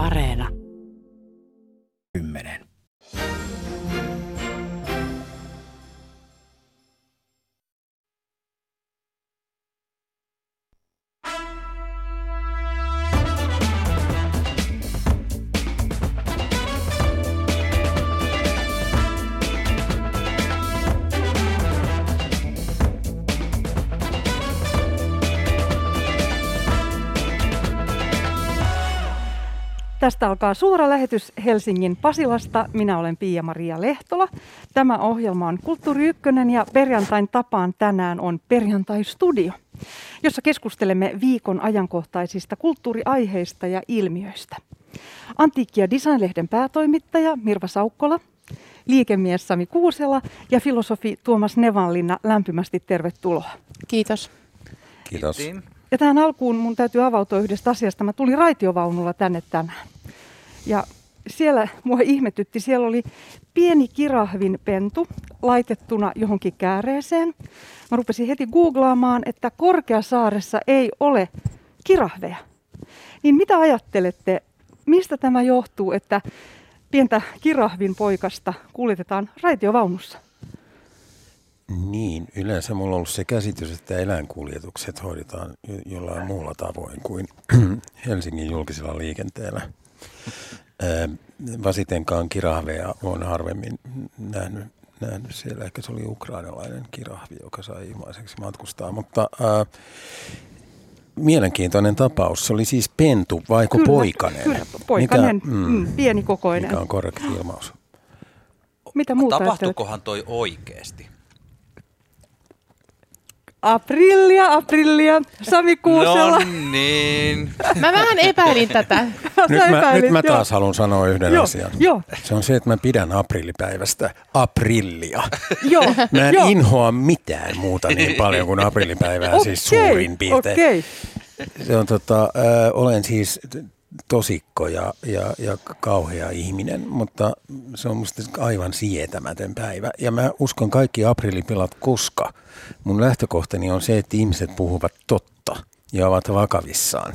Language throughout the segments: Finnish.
Areena. Tästä alkaa suora lähetys Helsingin Pasilasta. Minä olen Pia-Maria Lehtola. Tämä ohjelma on Kulttuuri Ykkönen ja perjantain tapaan tänään on Perjantai-studio, jossa keskustelemme viikon ajankohtaisista kulttuuriaiheista ja ilmiöistä. Antiikki- ja Design-lehden päätoimittaja Mirva Saukkola, liikemies Sami Kuusela ja filosofi Tuomas Nevanlinna lämpimästi tervetuloa. Kiitos. Kiitos. Ja tähän alkuun mun täytyy avautua yhdestä asiasta. Mä tulin raitiovaunulla tänne tänään. Ja siellä mua ihmetytti, siellä oli pieni kirahvin pentu laitettuna johonkin kääreeseen. Mä rupesin heti googlaamaan, että Korkeasaaressa ei ole kirahveja. Niin mitä ajattelette, mistä tämä johtuu, että pientä kirahvin poikasta kuljetetaan raitiovaunussa? Niin, yleensä mulla on ollut se käsitys, että eläinkuljetukset hoidetaan jollain muulla tavoin kuin Helsingin julkisella liikenteellä. Vasitenkaan kirahveja on harvemmin nähnyt, nähnyt siellä. Ehkä se oli ukrainalainen kirahvi, joka sai ilmaiseksi matkustaa. Mutta ää, mielenkiintoinen tapaus. Se oli siis pentu, vaiko Kyllä, poikainen? Kyllä, poikanen, mikä, mm, mm, pieni kokoinen. Mikä on korrekti ilmaus? Mitä muuta ajattelet? Tapahtukohan toi oikeesti? Aprillia, aprillia, Sami Kuusela. No niin. Mä vähän epäilin tätä. Nyt mä, epäilit, nyt mä joo. taas haluan sanoa yhden Joo, asian. joo. Se on se, että mä pidän aprillipäivästä aprillia. Joo, Mä en joo. inhoa mitään muuta niin paljon kuin aprillipäivää, siis Okei, suurin piirtein. Okei, Se on tota, äh, olen siis tosikko ja, ja, ja kauhea ihminen, mutta se on musta aivan sietämätön päivä. Ja mä uskon kaikki aprillipilat, koska mun lähtökohtani on se, että ihmiset puhuvat totta ja ovat vakavissaan.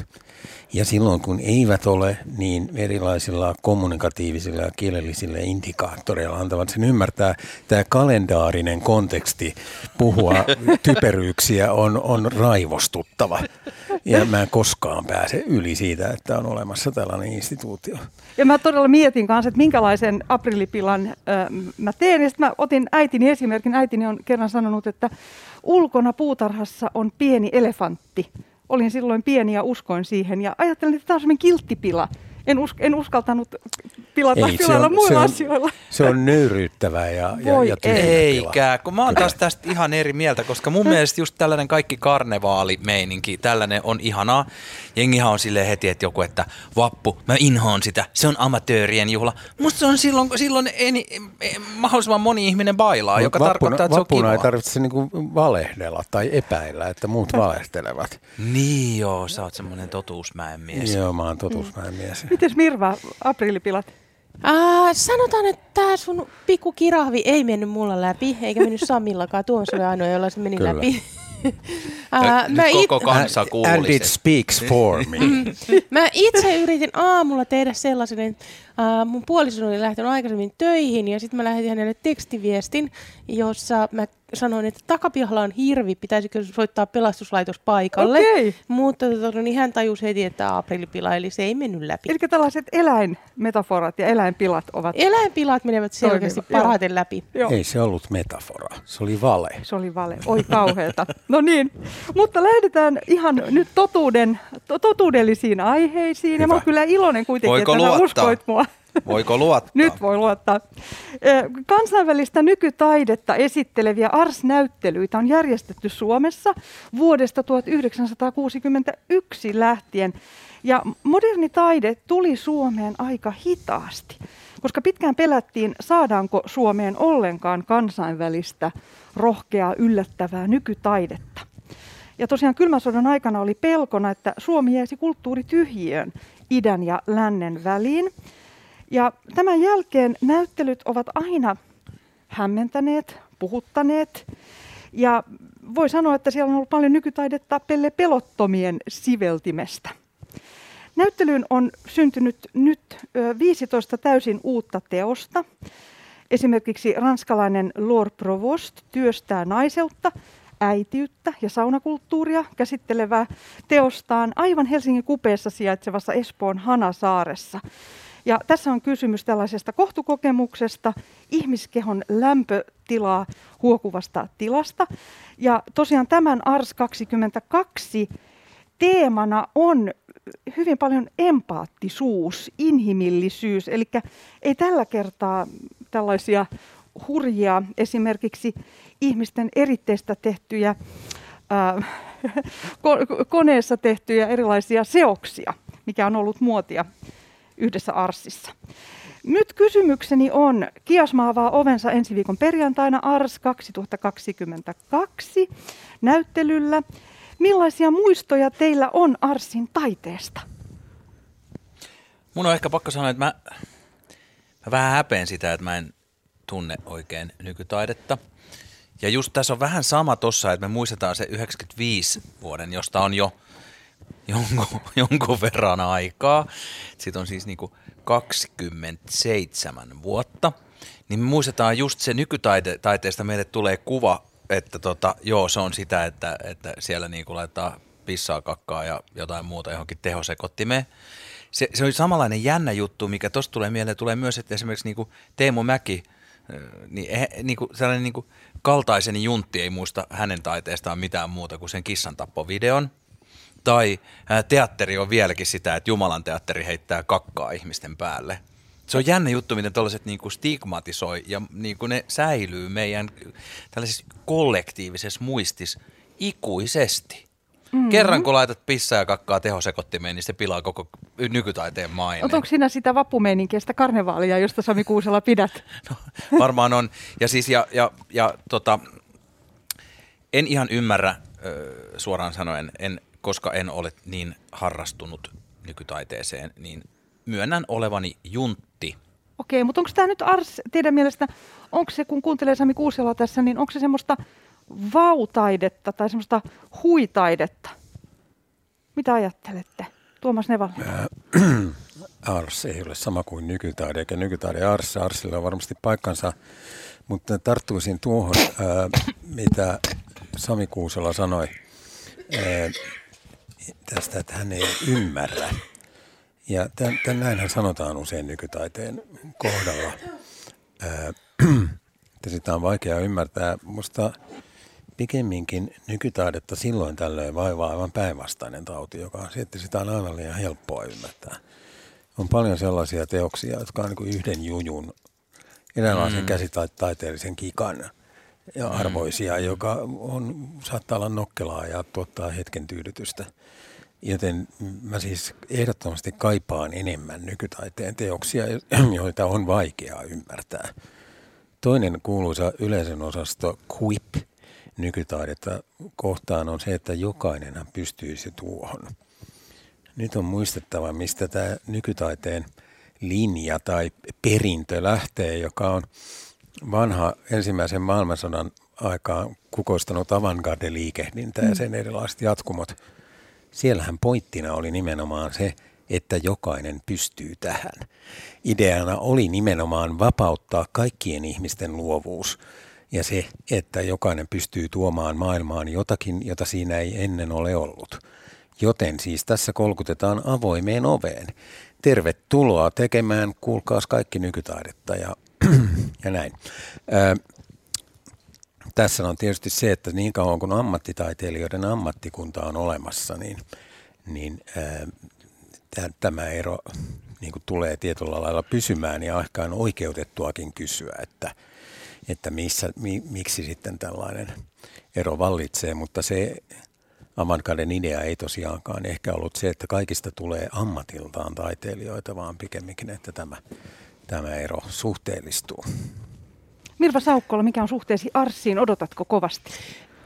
Ja silloin kun eivät ole, niin erilaisilla kommunikatiivisilla ja kielellisillä indikaattoreilla antavat sen ymmärtää. Tämä kalendaarinen konteksti puhua typeryyksiä on, on raivostuttava. Ja mä en koskaan pääse yli siitä, että on olemassa tällainen instituutio. Ja mä todella mietin kanssa, että minkälaisen aprillipilan mä teen. Ja sitten mä otin äitini esimerkin. Äitini on kerran sanonut, että ulkona puutarhassa on pieni elefantti. Olin silloin pieni ja uskoin siihen. Ja ajattelin, että tämä on semmoinen kilttipila. En, us, en uskaltanut pilata Ei, se pilalla on- muilla se on- asioilla. Se on nöyryyttävää ja, ja, Voi ja. Eikä, kun mä oon taas tästä ihan eri mieltä, koska mun mielestä just tällainen kaikki karnevaalimeininki, tällainen on ihanaa. Jengihan on silleen heti, että joku, että vappu, mä inhoon sitä, se on amatöörien juhla. Musta se on silloin, silloin eni, eh, mahdollisimman moni ihminen bailaa, joka Mut tarkoittaa, että se on vappuna ei tarvitse niinku valehdella tai epäillä, että muut valehtelevat. Niin joo, sä oot semmoinen totuusmäen mies. Joo, mä oon totuusmäen mies. Mites Mirva, aprillipilat? Äh, sanotaan, että tää sun pikku kirahvi ei mennyt mulla läpi, eikä mennyt Samillakaan. Tuomas oli ainoa, jolla se meni Kyllä. läpi. Nyt koko it- kansa And kuulisi. it speaks for me. Mä itse yritin aamulla tehdä sellaisen, että äh, mun puoliso oli lähtenyt aikaisemmin töihin ja sitten mä lähetin hänelle tekstiviestin, jossa mä sanoin, että takapihalla on hirvi, pitäisikö soittaa pelastuslaitos paikalle. Okei. Mutta tota, niin hän tajusi heti, että aprilipila, eli se ei mennyt läpi. Eli tällaiset eläinmetaforat ja eläinpilat ovat... Eläinpilat menevät selkeästi Toimiva, joo. parhaiten läpi. Joo. Ei se ollut metafora, se oli vale. Se oli vale. Oi kauheeta. No niin, mutta lähdetään ihan nyt totuuden, to- totuudellisiin aiheisiin. Ja mä oon Hyvä. kyllä iloinen kuitenkin, Voiko että luottaa? uskoit mua. Voiko luottaa? Nyt voi luottaa. Kansainvälistä nykytaidetta esitteleviä ARS-näyttelyitä on järjestetty Suomessa vuodesta 1961 lähtien. Ja moderni taide tuli Suomeen aika hitaasti, koska pitkään pelättiin, saadaanko Suomeen ollenkaan kansainvälistä, rohkeaa, yllättävää nykytaidetta. Ja tosiaan kylmän sodan aikana oli pelkona, että Suomi jäisi kulttuurityhjiöön idän ja lännen väliin. Ja tämän jälkeen näyttelyt ovat aina hämmentäneet, puhuttaneet. Ja voi sanoa, että siellä on ollut paljon nykytaidetta pelle pelottomien siveltimestä. Näyttelyyn on syntynyt nyt 15 täysin uutta teosta. Esimerkiksi ranskalainen Lord Provost työstää naiseutta, äitiyttä ja saunakulttuuria käsittelevää teostaan aivan Helsingin kupeessa sijaitsevassa Espoon Hanasaaressa. Ja tässä on kysymys tällaisesta kohtukokemuksesta, ihmiskehon lämpötilaa huokuvasta tilasta. Ja tosiaan tämän ARS 22 teemana on hyvin paljon empaattisuus, inhimillisyys. Eli ei tällä kertaa tällaisia hurjia esimerkiksi ihmisten eritteistä tehtyjä, ää, koneessa tehtyjä erilaisia seoksia, mikä on ollut muotia yhdessä Arsissa. Nyt kysymykseni on, Kiasma avaa ovensa ensi viikon perjantaina Ars 2022 näyttelyllä. Millaisia muistoja teillä on Arsin taiteesta? Mun on ehkä pakko sanoa, että mä, mä vähän häpeän sitä, että mä en tunne oikein nykytaidetta. Ja just tässä on vähän sama tossa, että me muistetaan se 95 vuoden, josta on jo jonkun, jonkun verran aikaa. Siitä on siis niinku 27 vuotta. Niin me muistetaan just se nykytaiteesta meille tulee kuva, että tota, joo, se on sitä, että, että siellä niinku laittaa pissaa, kakkaa ja jotain muuta johonkin tehosekottimeen. Se, se on samanlainen jännä juttu, mikä tuosta tulee mieleen, tulee myös, että esimerkiksi niinku Teemu Mäki, niin, he, niinku, sellainen niinku kaltaiseni juntti ei muista hänen taiteestaan mitään muuta kuin sen kissan tappovideon. Tai teatteri on vieläkin sitä, että Jumalan teatteri heittää kakkaa ihmisten päälle. Se on jännä juttu, miten tällaiset niin kuin stigmatisoi ja niin kuin ne säilyy meidän tällaisessa kollektiivisessa muistis ikuisesti. Mm-hmm. Kerran kun laitat pissaa ja kakkaa tehosekottimeen, niin se pilaa koko nykytaiteen maineen. Onko sinä sitä vappumeininkiä, sitä karnevaalia, josta Sami Kuusela pidät? No, varmaan on. Ja siis, ja, ja, ja tota, en ihan ymmärrä suoraan sanoen, en, koska en ole niin harrastunut nykytaiteeseen, niin myönnän olevani juntti. Okei, mutta onko tämä nyt Ars, teidän mielestä, onko se, kun kuuntelee Sami Kuusela tässä, niin onko se semmoista vautaidetta tai semmoista huitaidetta? Mitä ajattelette? Tuomas Nevala. Ars ei ole sama kuin nykytaide, eikä nykytaide Ars. Arsilla on varmasti paikkansa, mutta tarttuisin tuohon, ää, mitä Sami Kuusela sanoi ää, tästä, että hän ei ymmärrä. Ja tämän, tämän näinhän sanotaan usein nykytaiteen kohdalla, ää, että sitä on vaikea ymmärtää. Musta pikemminkin nykytaidetta silloin tällöin vaivaa aivan päinvastainen tauti, joka on se, että sitä on aina liian helppoa ymmärtää. On paljon sellaisia teoksia, jotka on niin yhden jujun, eräänlaisen mm. käsitaiteellisen kikan ja mm. arvoisia, mm. joka on, saattaa olla nokkelaa ja tuottaa hetken tyydytystä. Joten mä siis ehdottomasti kaipaan enemmän nykytaiteen teoksia, joita on vaikeaa ymmärtää. Toinen kuuluisa yleisön osasto Quip – nykytaidetta kohtaan on se, että jokainenhan pystyisi tuohon. Nyt on muistettava, mistä tämä nykytaiteen linja tai perintö lähtee, joka on vanha ensimmäisen maailmansodan aikaan kukoistanut avantgarde-liikehdintä ja mm. sen erilaiset jatkumot. Siellähän pointtina oli nimenomaan se, että jokainen pystyy tähän. Ideana oli nimenomaan vapauttaa kaikkien ihmisten luovuus ja se, että jokainen pystyy tuomaan maailmaan jotakin, jota siinä ei ennen ole ollut. Joten siis tässä kolkutetaan avoimeen oveen. Tervetuloa tekemään, kuulkaas kaikki nykytaidetta ja, ja näin. Ö, tässä on tietysti se, että niin kauan kuin ammattitaiteilijoiden ammattikunta on olemassa, niin, niin ö, tämä ero niin kuin tulee tietyllä lailla pysymään ja ehkä on oikeutettuakin kysyä, että – että missä, mi, miksi sitten tällainen ero vallitsee, mutta se Amankaden idea ei tosiaankaan ehkä ollut se, että kaikista tulee ammatiltaan taiteilijoita, vaan pikemminkin, että tämä, tämä ero suhteellistuu. Mirva Saukkola, mikä on suhteesi Arssiin? Odotatko kovasti?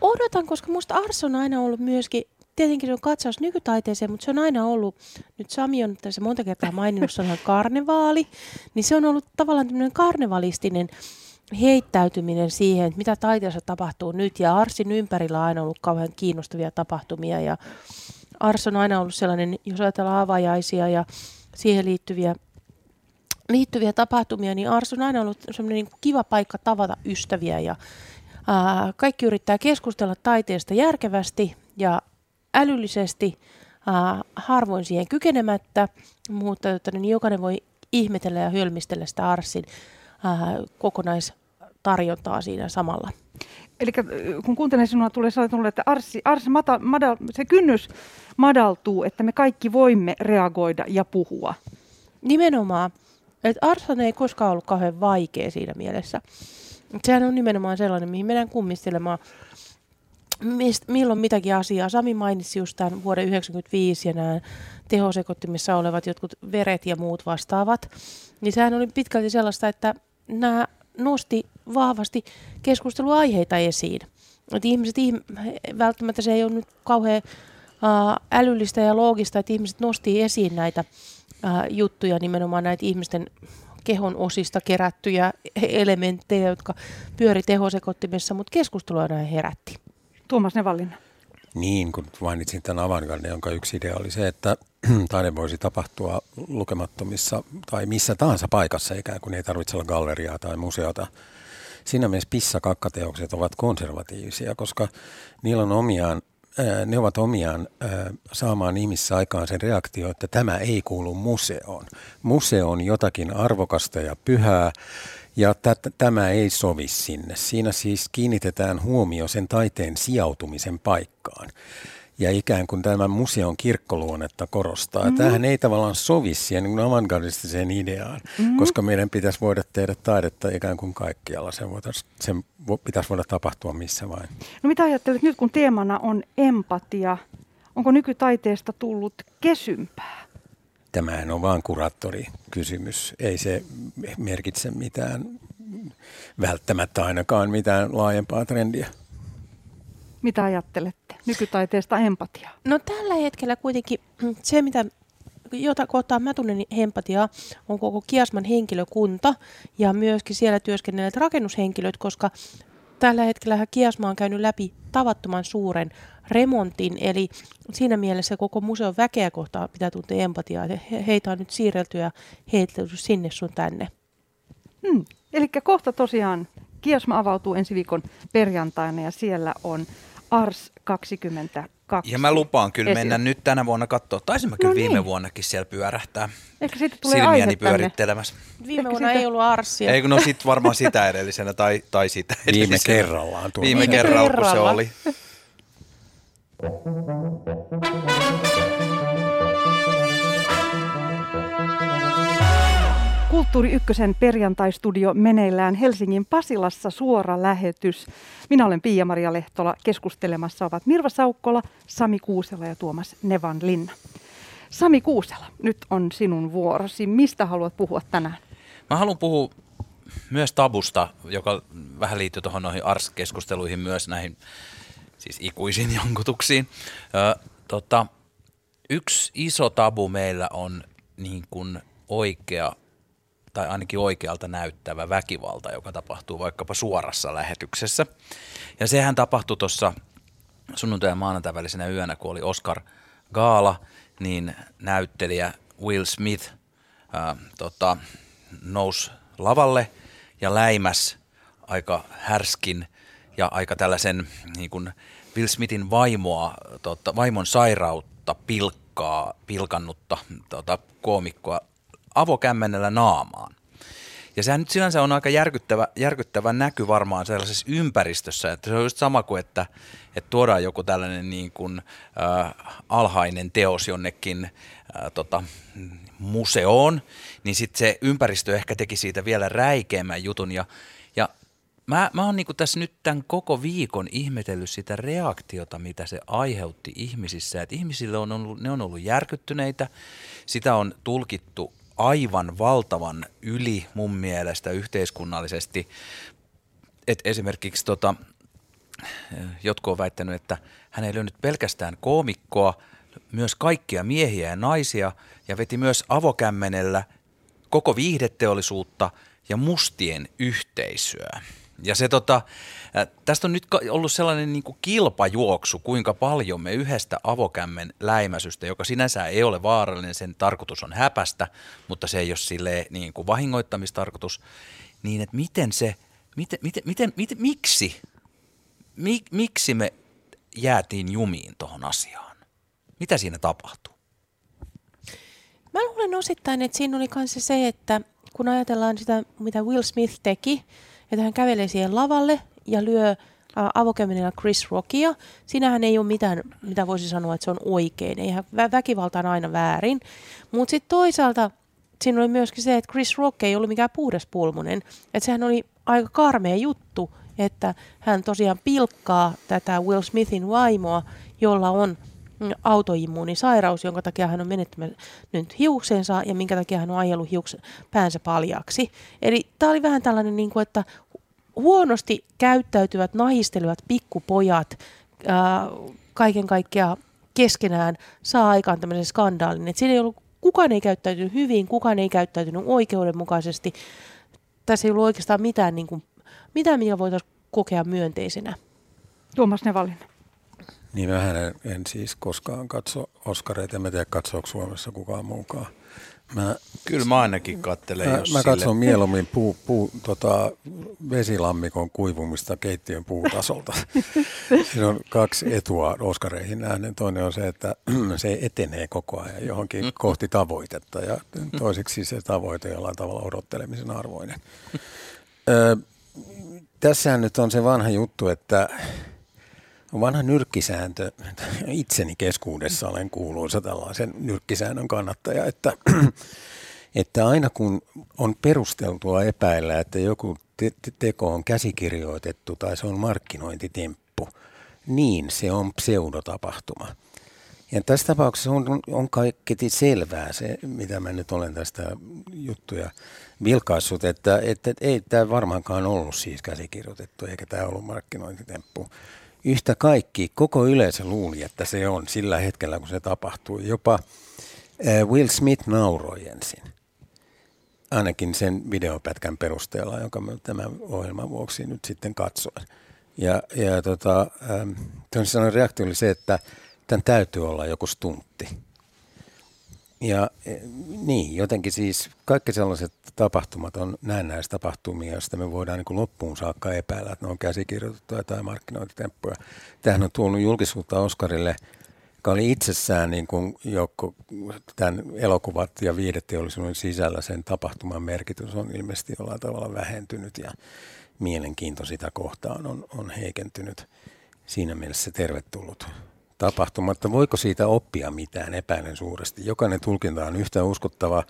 Odotan, koska minusta Ars on aina ollut myöskin tietenkin se on katsaus nykytaiteeseen, mutta se on aina ollut, nyt Sami on tässä monta kertaa maininnut sanan karnevaali, niin se on ollut tavallaan tämmöinen karnevalistinen heittäytyminen siihen, että mitä taiteessa tapahtuu nyt. Ja Arsin ympärillä on aina ollut kauhean kiinnostavia tapahtumia ja Ars on aina ollut sellainen, jos ajatellaan avajaisia ja siihen liittyviä, liittyviä tapahtumia, niin Ars on aina ollut sellainen niin kiva paikka tavata ystäviä ja ää, kaikki yrittää keskustella taiteesta järkevästi ja älyllisesti, ää, harvoin siihen kykenemättä, mutta että, niin jokainen voi ihmetellä ja hölmistellä sitä Arsin ää, kokonaistarjontaa siinä samalla. Eli kun kuuntelen sinua, tulee sellainen että Arsi, Arsi mata, madal, se kynnys madaltuu, että me kaikki voimme reagoida ja puhua. Nimenomaan. Että Arsan ei koskaan ollut kauhean vaikea siinä mielessä. Sehän on nimenomaan sellainen, mihin mennään kummistelemaan mist, milloin mitäkin asiaa. Sami mainitsi just tämän vuoden 1995 ja nämä tehosekottimissa olevat jotkut veret ja muut vastaavat. Niin sehän oli pitkälti sellaista, että nämä nosti vahvasti keskusteluaiheita esiin. Että ihmiset, välttämättä se ei ole nyt kauhean älyllistä ja loogista, että ihmiset nosti esiin näitä juttuja, nimenomaan näitä ihmisten kehon osista kerättyjä elementtejä, jotka pyöri tehosekottimessa, mutta keskustelua näin herätti. Tuomas Nevallinna. Niin, kun mainitsin tämän avantgarde, jonka yksi idea oli se, että taide voisi tapahtua lukemattomissa tai missä tahansa paikassa, ikään kuin ei tarvitse olla galleriaa tai museota. Siinä mielessä pissakakkateokset ovat konservatiivisia, koska niillä on omiaan, ne ovat omiaan saamaan ihmissä aikaan sen reaktio, että tämä ei kuulu museoon. Museo on jotakin arvokasta ja pyhää, ja t- tämä ei sovi sinne. Siinä siis kiinnitetään huomio sen taiteen sijautumisen paikkaan. Ja ikään kuin tämän museon kirkkoluonnetta korostaa. Mm-hmm. Tämähän ei tavallaan sovi siihen niin avantgardistiseen ideaan, mm-hmm. koska meidän pitäisi voida tehdä taidetta ikään kuin kaikkialla. Sen, sen pitäisi voida tapahtua missä vain. No mitä ajattelet nyt, kun teemana on empatia, onko nykytaiteesta tullut kesympää? Tämähän on vain kuraattorikysymys. Ei se merkitse mitään, välttämättä ainakaan mitään laajempaa trendiä. Mitä ajattelette nykytaiteesta empatiaa? No tällä hetkellä kuitenkin se, mitä jota kohtaan mä tunnen empatiaa, on koko Kiasman henkilökunta ja myöskin siellä työskennelleet rakennushenkilöt, koska tällä hetkellä Kiasma on käynyt läpi tavattoman suuren remontin, eli siinä mielessä koko museon väkeä kohtaa pitää tuntea empatiaa. Heitä on nyt siirrelty ja heitelty sinne sun tänne. Hmm. Eli kohta tosiaan Kiasma avautuu ensi viikon perjantaina ja siellä on Ars 22. Ja mä lupaan kyllä mennä nyt tänä vuonna katsoa. Taisin mä kyllä no niin. viime vuonnakin siellä pyörähtää. Ehkä siitä tulee Silmiäni pyörittelemässä. Viime Ehkä vuonna siitä... ei ollut Arsia. Ei, no sit varmaan sitä edellisenä tai, tai sitä edellisenä. Viime kerrallaan. Tuolla. Viime, viime kerralla, kerralla, kun se oli. Kulttuuri Ykkösen perjantaistudio meneillään Helsingin Pasilassa suora lähetys. Minä olen Pia-Maria Lehtola. Keskustelemassa ovat Mirva Saukkola, Sami Kuusela ja Tuomas Nevan Linna. Sami Kuusela, nyt on sinun vuorosi. Mistä haluat puhua tänään? Mä haluan puhua myös tabusta, joka vähän liittyy tuohon noihin ARS-keskusteluihin myös näihin siis ikuisiin jankutuksiin. Ö, tota, yksi iso tabu meillä on niin kuin oikea tai ainakin oikealta näyttävä väkivalta, joka tapahtuu vaikkapa suorassa lähetyksessä. Ja sehän tapahtui tuossa sunnuntai- ja maanantai välisenä yönä, kun oli Oscar Gaala, niin näyttelijä Will Smith ää, tota, nousi lavalle ja läimäs aika härskin ja aika tällaisen niin kuin Will Smithin vaimoa, tota, vaimon sairautta pilkkaa, pilkannutta tota, koomikkoa avokämmenellä naamaan. Ja sehän nyt sinänsä on aika järkyttävä, järkyttävä näky varmaan sellaisessa ympäristössä, että se on just sama kuin, että, että tuodaan joku tällainen niin kuin, äh, alhainen teos jonnekin äh, tota, museoon, niin sitten se ympäristö ehkä teki siitä vielä räikeämmän jutun. Ja, ja mä, mä oon niin tässä nyt tämän koko viikon ihmetellyt sitä reaktiota, mitä se aiheutti ihmisissä. Että ihmisille on ollut, ne on ollut järkyttyneitä, sitä on tulkittu aivan valtavan yli mun mielestä yhteiskunnallisesti. Et esimerkiksi tota, jotkut on väittänyt, että hän ei löynyt pelkästään koomikkoa, myös kaikkia miehiä ja naisia ja veti myös avokämmenellä koko viihdeteollisuutta ja mustien yhteisöä. Ja se tota, tästä on nyt ollut sellainen niin kuin kilpajuoksu, kuinka paljon me yhdestä avokämmen läimäsystä, joka sinänsä ei ole vaarallinen, sen tarkoitus on häpästä, mutta se ei ole sille niin kuin vahingoittamistarkoitus, niin että miten se, miten, miten, miten, miten miksi, mik, miksi me jäätiin jumiin tuohon asiaan? Mitä siinä tapahtuu? Mä luulen osittain, että siinä oli myös se, että kun ajatellaan sitä, mitä Will Smith teki, että hän kävelee siihen lavalle ja lyö avokämmenellä Chris Rockia. Siinähän ei ole mitään, mitä voisi sanoa, että se on oikein. Eihän vä- väkivalta on aina väärin. Mutta sitten toisaalta siinä oli myöskin se, että Chris Rock ei ollut mikään puhdespulmunen. Että sehän oli aika karmea juttu, että hän tosiaan pilkkaa tätä Will Smithin vaimoa, jolla on autoimmuunisairaus, jonka takia hän on menettänyt hiuksensa ja minkä takia hän on ajellut hiuks, päänsä paljaksi. Eli tämä oli vähän tällainen, niin kuin, että huonosti käyttäytyvät, nahistelevat pikkupojat ää, kaiken kaikkiaan keskenään saa aikaan tämmöisen skandaalin. Et siinä ei ollut, kukaan ei käyttäytynyt hyvin, kukaan ei käyttäytynyt oikeudenmukaisesti. Tässä ei ollut oikeastaan mitään, niin kuin, mitään mitä voitaisiin kokea myönteisenä. Tuomas Nevalinen. Niin vähän en, en siis koskaan katso Oskareita, en tiedä katsoako Suomessa kukaan muukaan. Mä, Kyllä mä ainakin katselen, mä, jos Mä sille... katson mieluummin puu, puu, tota, vesilammikon kuivumista keittiön puutasolta. Siinä on kaksi etua Oskareihin nähden. Toinen on se, että se etenee koko ajan johonkin mm. kohti tavoitetta ja toiseksi se tavoite jollain tavalla odottelemisen arvoinen. Ö, tässähän nyt on se vanha juttu, että vanha nyrkkisääntö, itseni keskuudessa olen kuuluisa tällaisen nyrkkisäännön kannattaja, että, että aina kun on perusteltua epäillä, että joku te- teko on käsikirjoitettu tai se on markkinointitemppu, niin se on pseudotapahtuma. Ja tässä tapauksessa on, on kaikki selvää se, mitä mä nyt olen tästä juttuja vilkaissut, että, että ei tämä varmaankaan ollut siis käsikirjoitettu eikä tämä ollut markkinointitemppu yhtä kaikki, koko yleisö luuli, että se on sillä hetkellä, kun se tapahtui. Jopa Will Smith nauroi ensin. Ainakin sen videopätkän perusteella, jonka mä tämän ohjelman vuoksi nyt sitten katsoin. Ja, ja tota, ähm, reaktio oli se, että tämän täytyy olla joku stuntti. Ja e, niin, jotenkin siis kaikki sellaiset tapahtumat on näennäistapahtumia, joista me voidaan niin loppuun saakka epäillä, että ne on käsikirjoitettuja tai markkinointitemppuja. Tähän on tuonut julkisuutta Oscarille, joka oli itsessään niin kuin joukko, tämän elokuvat ja viideteollisuuden sisällä sen tapahtuman merkitys on ilmeisesti jollain tavalla vähentynyt ja mielenkiinto sitä kohtaan on, on heikentynyt. Siinä mielessä tervetullut tapahtumatta. Voiko siitä oppia mitään, epäilen suuresti. Jokainen tulkinta on yhtä uskottava.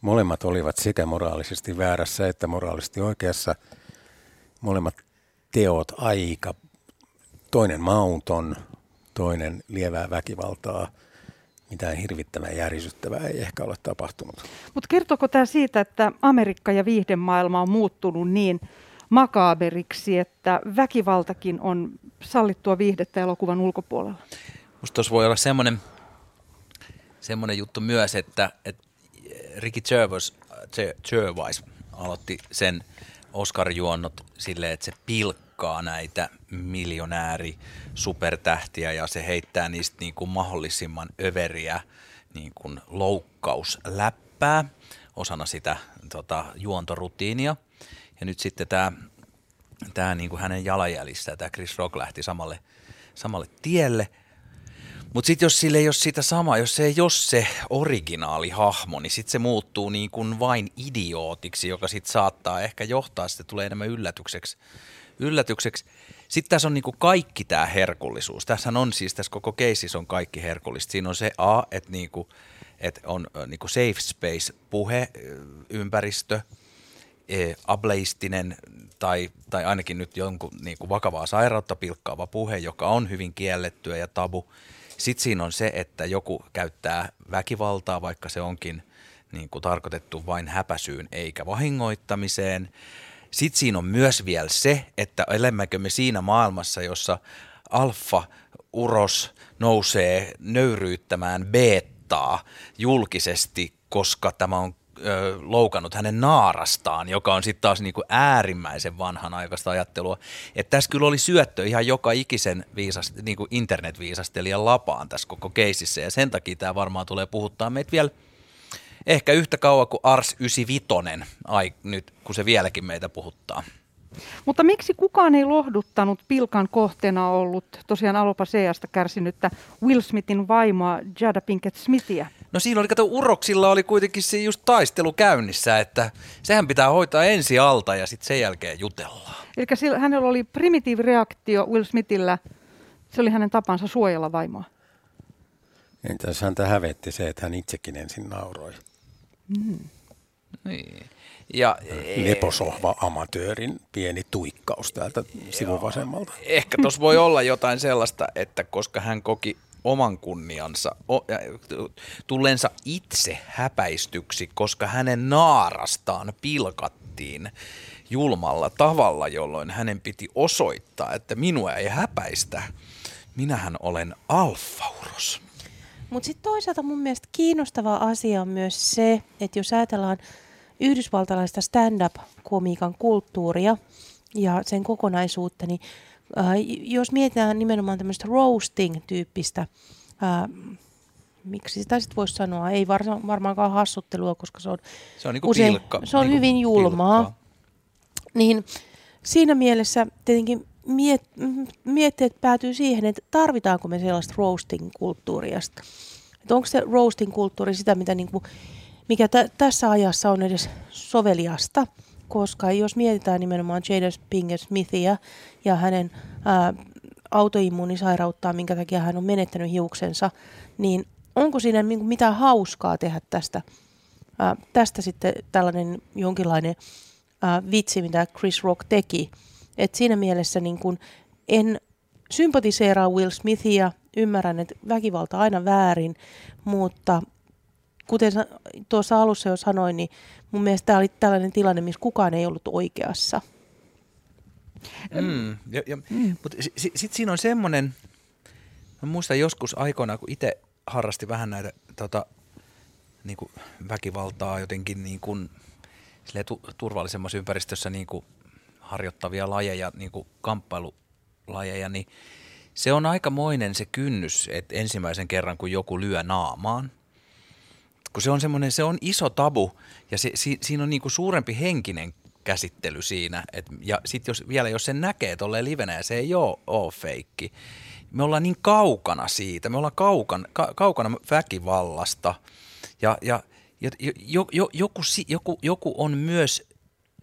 Molemmat olivat sekä moraalisesti väärässä että moraalisesti oikeassa. Molemmat teot aika, toinen mauton, toinen lievää väkivaltaa. Mitään hirvittävää järisyttävää ei ehkä ole tapahtunut. Mutta kertooko tämä siitä, että Amerikka ja viihdemaailma on muuttunut niin makaaberiksi, että väkivaltakin on sallittua viihdettä elokuvan ulkopuolella? Musta tuossa voi olla semmoinen, semmoinen juttu myös, että, että Ricky Gervais, Gervais aloitti sen Oscar-juonnot silleen, että se pilkkaa näitä miljonääri supertähtiä ja se heittää niistä niin kuin mahdollisimman överiä niin kuin loukkausläppää osana sitä tota, juontorutiinia. Ja nyt sitten tämä, tämä niin kuin hänen jalanjäljissä, tämä Chris Rock lähti samalle, samalle tielle – mutta sitten jos sille ei ole sitä samaa, jos se ei ole se originaali hahmo, niin sitten se muuttuu niin kuin vain idiootiksi, joka sitten saattaa ehkä johtaa, sitten tulee enemmän yllätykseksi. yllätykseksi. Sitten tässä on niin kuin kaikki tämä herkullisuus. Tässä on siis, tässä koko keisissä on kaikki herkullista. Siinä on se A, että niin kuin, että on niin kuin safe space puhe, ympäristö, ableistinen tai, tai ainakin nyt jonkun niin kuin vakavaa sairautta pilkkaava puhe, joka on hyvin kiellettyä ja tabu. Sitten siinä on se, että joku käyttää väkivaltaa, vaikka se onkin niin kuin tarkoitettu vain häpäsyyn eikä vahingoittamiseen. Sitten siinä on myös vielä se, että elämmekö me siinä maailmassa, jossa alfa-uros nousee nöyryyttämään beettaa julkisesti, koska tämä on ö, loukannut hänen naarastaan, joka on sitten taas niinku äärimmäisen vanhanaikaista ajattelua. Että tässä kyllä oli syöttö ihan joka ikisen viisast, niinku internetviisastelijan lapaan tässä koko keisissä, ja sen takia tämä varmaan tulee puhuttaa meitä vielä ehkä yhtä kauan kuin Ars 95, ai, nyt, kun se vieläkin meitä puhuttaa. Mutta miksi kukaan ei lohduttanut pilkan kohteena ollut tosiaan alopaseasta kärsinyttä Will Smithin vaimoa Jada Pinkett Smithia? No siinä oli, kato, uroksilla oli kuitenkin se just taistelu käynnissä, että sehän pitää hoitaa ensi alta ja sitten sen jälkeen jutellaan. Eli hänellä oli primitiivireaktio Will Smithillä, se oli hänen tapansa suojella vaimoa. Entäs häntä hävetti se, että hän itsekin ensin nauroi. Mm. Niin. Ja, Leposohva amatöörin pieni tuikkaus täältä sivuvasemmalta. Ehkä tuossa voi olla jotain sellaista, että koska hän koki oman kunniansa, tullensa itse häpäistyksi, koska hänen naarastaan pilkattiin julmalla tavalla, jolloin hänen piti osoittaa, että minua ei häpäistä. Minähän olen alfauros. Mutta sitten toisaalta mun mielestä kiinnostava asia on myös se, että jos ajatellaan yhdysvaltalaista stand-up-komiikan kulttuuria ja sen kokonaisuutta, niin äh, jos mietitään nimenomaan tämmöistä roasting-tyyppistä, äh, miksi sitä sitten voisi sanoa, ei varma, varmaankaan hassuttelua, koska se on, se on, niinku usein, pilkka, se on niinku hyvin julmaa, pilkkaa. niin siinä mielessä tietenkin miet, mietteet päätyy siihen, että tarvitaanko me sellaista roasting-kulttuuria. Että onko se roasting-kulttuuri sitä, mitä niin kuin, mikä t- tässä ajassa on edes soveliasta, koska jos mietitään nimenomaan Jada Pinkett Smithia ja hänen ää, autoimmuunisairauttaa, minkä takia hän on menettänyt hiuksensa, niin onko siinä mitään hauskaa tehdä tästä, ää, tästä sitten tällainen jonkinlainen ää, vitsi, mitä Chris Rock teki, et siinä mielessä niin kun en sympatiseeraa Will Smithia, ymmärrän, että väkivalta aina väärin, mutta kuten tuossa alussa jo sanoin, niin mun mielestä tämä oli tällainen tilanne, missä kukaan ei ollut oikeassa. Mm, ja, ja, mm. Mutta sitten sit siinä on semmoinen, mä muistan joskus aikoina, kun itse harrasti vähän näitä tota, niin kuin väkivaltaa jotenkin niin kuin, tu, turvallisemmassa ympäristössä niin kuin harjoittavia lajeja, niin kuin kamppailulajeja, niin se on aikamoinen se kynnys, että ensimmäisen kerran kun joku lyö naamaan, kun se on semmoinen, se on iso tabu ja se, si, siinä on niin kuin suurempi henkinen käsittely siinä. Et, ja sitten jos, vielä jos sen näkee tolleen livenä ja se ei ole, ole feikki, me ollaan niin kaukana siitä, me ollaan kaukana, ka, kaukana väkivallasta ja, ja jo, jo, joku, joku, joku on myös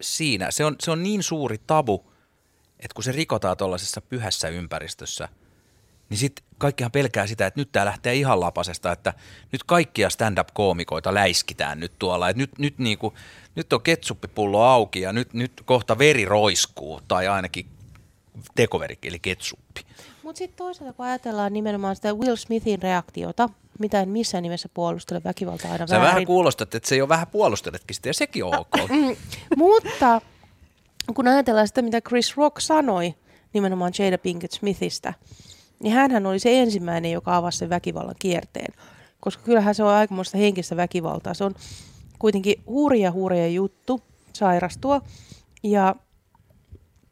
siinä. Se on, se on niin suuri tabu, että kun se rikotaan tuollaisessa pyhässä ympäristössä, niin sitten kaikkihan pelkää sitä, että nyt tämä lähtee ihan lapasesta, että nyt kaikkia stand-up-koomikoita läiskitään nyt tuolla. Että nyt, nyt, niinku, nyt on ketsuppipullo auki ja nyt, nyt kohta veri roiskuu, tai ainakin tekoveri, eli ketsuppi. Mutta sitten toisaalta, kun ajatellaan nimenomaan sitä Will Smithin reaktiota, mitä en missään nimessä puolustele väkivaltaa aina Sä väärin. vähän kuulostat, että se jo vähän puolusteletkin sitä, ja sekin on ok. Mutta kun ajatellaan sitä, mitä Chris Rock sanoi nimenomaan Jada Pinkett Smithistä, niin hän oli se ensimmäinen, joka avasi sen väkivallan kierteen. Koska kyllähän se on aikamoista henkistä väkivaltaa. Se on kuitenkin hurja hurja juttu sairastua. Ja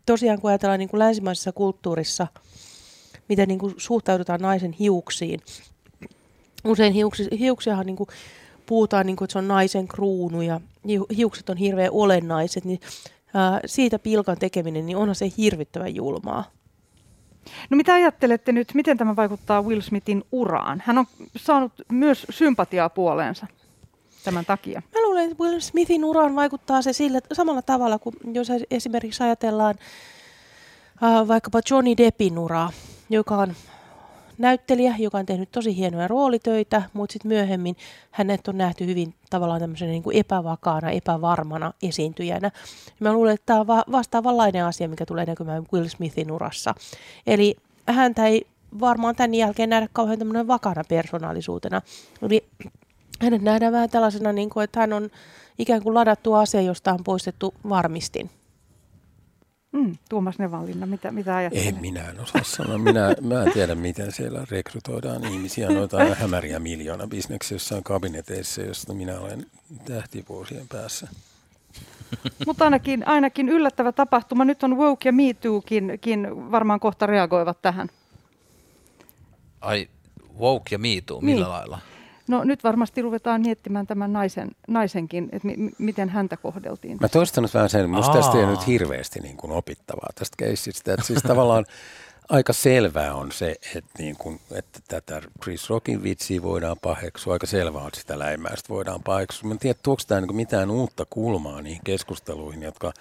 tosiaan kun ajatellaan niin kuin länsimaisessa kulttuurissa, miten niin kuin suhtaudutaan naisen hiuksiin, usein hiuksi, hiuksiahan niin kuin puhutaan, niin kuin, että se on naisen kruunu ja hiukset on hirveän olennaiset, niin ää, siitä pilkan tekeminen, niin onhan se hirvittävän julmaa. No mitä ajattelette nyt, miten tämä vaikuttaa Will Smithin uraan? Hän on saanut myös sympatiaa puoleensa tämän takia. Mä luulen, että Will Smithin uraan vaikuttaa se sillä samalla tavalla kuin jos esimerkiksi ajatellaan äh, vaikkapa Johnny Deppin uraa, joka on näyttelijä, joka on tehnyt tosi hienoja roolitöitä, mutta sitten myöhemmin hänet on nähty hyvin tavallaan tämmöisenä niin kuin epävakaana, epävarmana esiintyjänä. Mä luulen, että tämä on va- vastaavanlainen asia, mikä tulee näkymään Will Smithin urassa. Eli häntä ei varmaan tämän jälkeen nähdä kauhean tämmöinen vakana persoonallisuutena. Eli hänet nähdään vähän tällaisena, niin kuin, että hän on ikään kuin ladattu asia, josta on poistettu varmistin. Mm, Tuomas Nevanlinna, mitä, mitä ajattelet? En minä en osaa sanoa. Minä, mä en tiedä, miten siellä rekrytoidaan ihmisiä noita hämäriä miljoona bisneksiä jossain kabineteissa, josta minä olen tähtivuosien päässä. Mutta ainakin, ainakin yllättävä tapahtuma. Nyt on Woke ja Me Tookin varmaan kohta reagoivat tähän. Ai, woke ja me too, millä Niin. lailla? No nyt varmasti ruvetaan miettimään tämän naisen, naisenkin, että mi- mi- miten häntä kohdeltiin. Mä toistan nyt vähän sen, musta tästä ei nyt hirveästi niin kuin opittavaa tästä keissistä. Että siis tavallaan aika selvää on se, että, niin kuin, että tätä Chris Rockin vitsiä voidaan paheksua. Aika selvää on, että sitä läimäistä voidaan paheksua. Mä en tiedä, tuoko tämä niin mitään uutta kulmaa niihin keskusteluihin, jotka,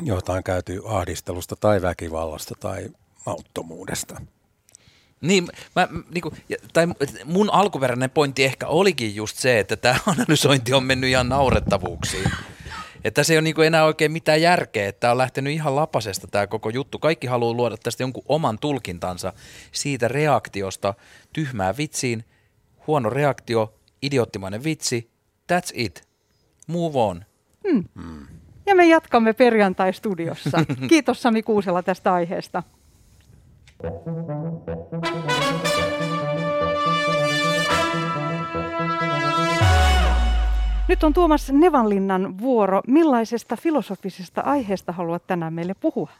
joita on käyty ahdistelusta tai väkivallasta tai mauttomuudesta. Niin, mä, niinku, ja- tai mun alkuperäinen pointti ehkä olikin just se, että tämä analysointi on mennyt ihan naurettavuuksiin. Että se ei ole niinku enää oikein mitään järkeä, että on lähtenyt ihan lapasesta tämä koko juttu. Kaikki haluaa luoda tästä jonkun oman tulkintansa siitä reaktiosta tyhmää vitsiin, huono reaktio, idioottimainen vitsi, that's it, move on. Ja me jatkamme perjantai-studiossa. Kiitos Sami Kuusela tästä aiheesta. Nyt on Tuomas Nevanlinnan vuoro. Millaisesta filosofisesta aiheesta haluat tänään meille puhua?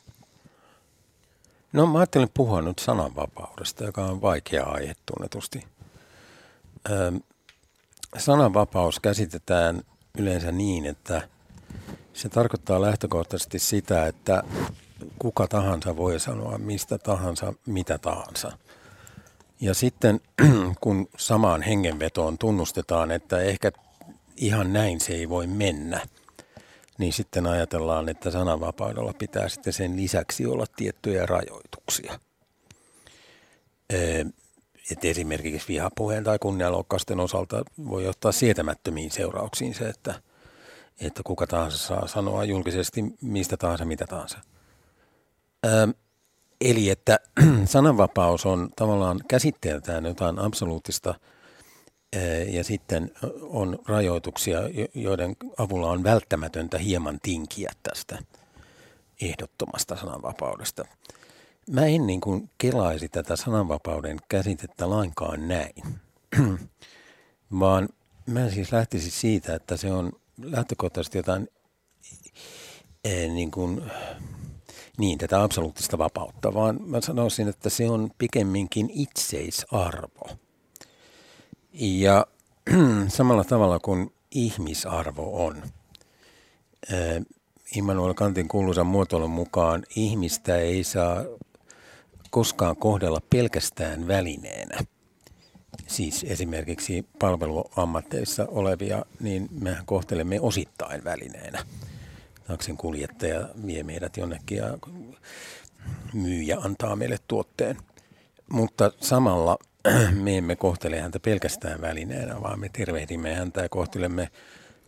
No mä ajattelin puhua nyt sananvapaudesta, joka on vaikea aihe tunnetusti. Öm, sananvapaus käsitetään yleensä niin, että se tarkoittaa lähtökohtaisesti sitä, että kuka tahansa voi sanoa mistä tahansa, mitä tahansa. Ja sitten kun samaan hengenvetoon tunnustetaan, että ehkä ihan näin se ei voi mennä, niin sitten ajatellaan, että sananvapaudella pitää sitten sen lisäksi olla tiettyjä rajoituksia. Että esimerkiksi vihapuheen tai kunnianloukkausten osalta voi ottaa sietämättömiin seurauksiin se, että, että kuka tahansa saa sanoa julkisesti mistä tahansa mitä tahansa. Ö, eli että sananvapaus on tavallaan käsitteeltään jotain absoluuttista Ee, ja sitten on rajoituksia, jo- joiden avulla on välttämätöntä hieman tinkiä tästä ehdottomasta sananvapaudesta. Mä en niin kuin kelaisi tätä sananvapauden käsitettä lainkaan näin, vaan mä siis lähtisin siitä, että se on lähtökohtaisesti jotain ee, niin kuin, niin, tätä absoluuttista vapautta, vaan mä sanoisin, että se on pikemminkin itseisarvo. Ja samalla tavalla kuin ihmisarvo on. Ää, Immanuel Kantin kuuluisan muotoilun mukaan ihmistä ei saa koskaan kohdella pelkästään välineenä. Siis esimerkiksi palveluammatteissa olevia, niin mehän kohtelemme osittain välineenä. Taksin kuljettaja vie meidät jonnekin ja myyjä antaa meille tuotteen. Mutta samalla me emme kohtele häntä pelkästään välineenä, vaan me tervehdimme häntä ja kohtelemme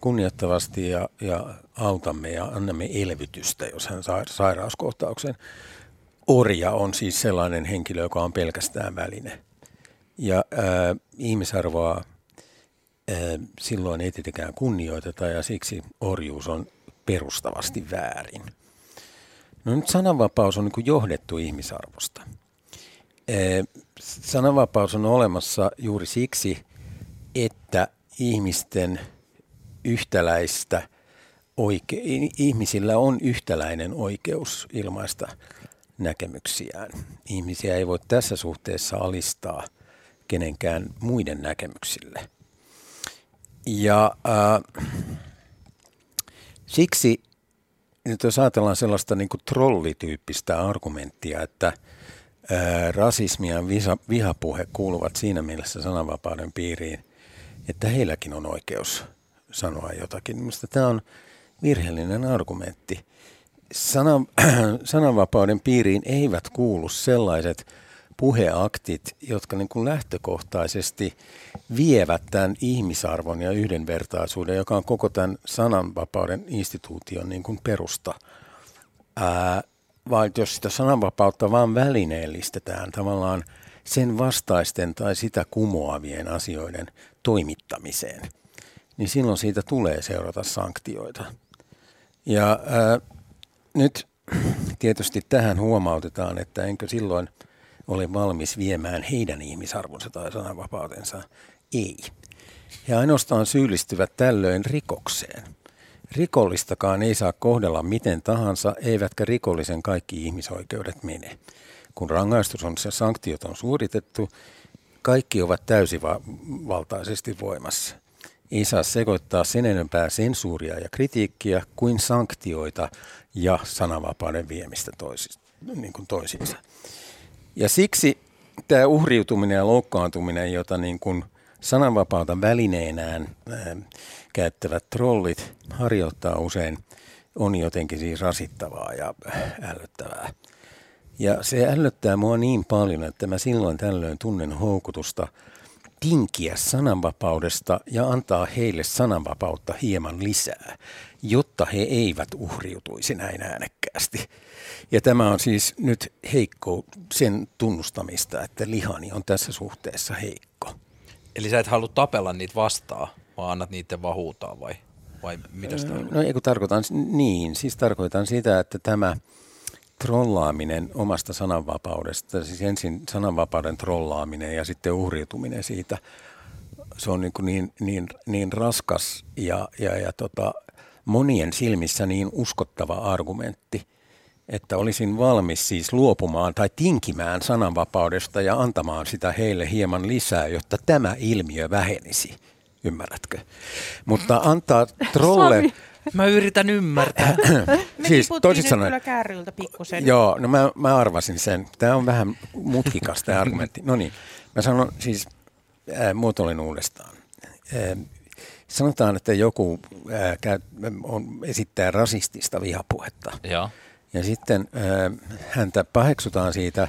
kunnioittavasti ja, ja autamme ja annamme elvytystä, jos hän saa sairauskohtauksen. Orja on siis sellainen henkilö, joka on pelkästään väline. Ja ää, ihmisarvoa ää, silloin ei tietenkään kunnioiteta ja siksi orjuus on perustavasti väärin. No nyt sananvapaus on niin johdettu ihmisarvosta. Sananvapaus on olemassa juuri siksi, että ihmisten yhtäläistä oike- ihmisillä on yhtäläinen oikeus ilmaista näkemyksiään. Ihmisiä ei voi tässä suhteessa alistaa kenenkään muiden näkemyksille. Ja äh, siksi nyt jos ajatellaan sellaista niin trollityyppistä argumenttia, että ää, rasismi ja visa, vihapuhe kuuluvat siinä mielessä sananvapauden piiriin, että heilläkin on oikeus sanoa jotakin. Minusta tämä on virheellinen argumentti. Sanan, sananvapauden piiriin eivät kuulu sellaiset puheaktit, jotka niin kuin lähtökohtaisesti vievät tämän ihmisarvon ja yhdenvertaisuuden, joka on koko tämän sananvapauden instituution niin kuin perusta. Ää, vaan jos sitä sananvapautta vaan välineellistetään tavallaan sen vastaisten tai sitä kumoavien asioiden toimittamiseen, niin silloin siitä tulee seurata sanktioita. Ja ää, nyt tietysti tähän huomautetaan, että enkö silloin ole valmis viemään heidän ihmisarvonsa tai sananvapautensa. Ei. He ainoastaan syyllistyvät tällöin rikokseen. Rikollistakaan ei saa kohdella miten tahansa, eivätkä rikollisen kaikki ihmisoikeudet mene. Kun rangaistus on se sanktiot on suoritettu, kaikki ovat täysivaltaisesti voimassa. Ei saa sekoittaa sen enempää sensuuria ja kritiikkiä kuin sanktioita ja sananvapauden viemistä toisista, niin kuin toisiinsa. Ja siksi tämä uhriutuminen ja loukkaantuminen, jota niin kuin sananvapautta välineenään ää, käyttävät trollit harjoittaa usein, on jotenkin siis rasittavaa ja ällöttävää. Ja se ällöttää mua niin paljon, että mä silloin tällöin tunnen houkutusta tinkiä sananvapaudesta ja antaa heille sananvapautta hieman lisää, jotta he eivät uhriutuisi näin äänekkäästi. Ja tämä on siis nyt heikko sen tunnustamista, että lihani on tässä suhteessa heikko. Eli sä et halua tapella niitä vastaan, vaan annat niiden vaan huutaa vai, vai mitä sitä No ei kun tarkoitan, niin, siis tarkoitan sitä, että tämä trollaaminen omasta sananvapaudesta, siis ensin sananvapauden trollaaminen ja sitten uhriutuminen siitä, se on niin, niin, niin, niin raskas ja, ja, ja tota, monien silmissä niin uskottava argumentti, että olisin valmis siis luopumaan tai tinkimään sananvapaudesta ja antamaan sitä heille hieman lisää, jotta tämä ilmiö vähenisi. Ymmärrätkö? Mutta antaa trolle... Sami. Mä yritän ymmärtää. Me Siis toisin sanoen- kyllä kärryltä pikkusen. Joo, no mä, mä arvasin sen. Tämä on vähän mutkikas tämä argumentti. No niin, mä sanon siis, ää, muotoilin uudestaan. Ää, sanotaan, että joku ää, käy, on, esittää rasistista vihapuhetta. Joo. Ja sitten ää, häntä paheksutaan siitä,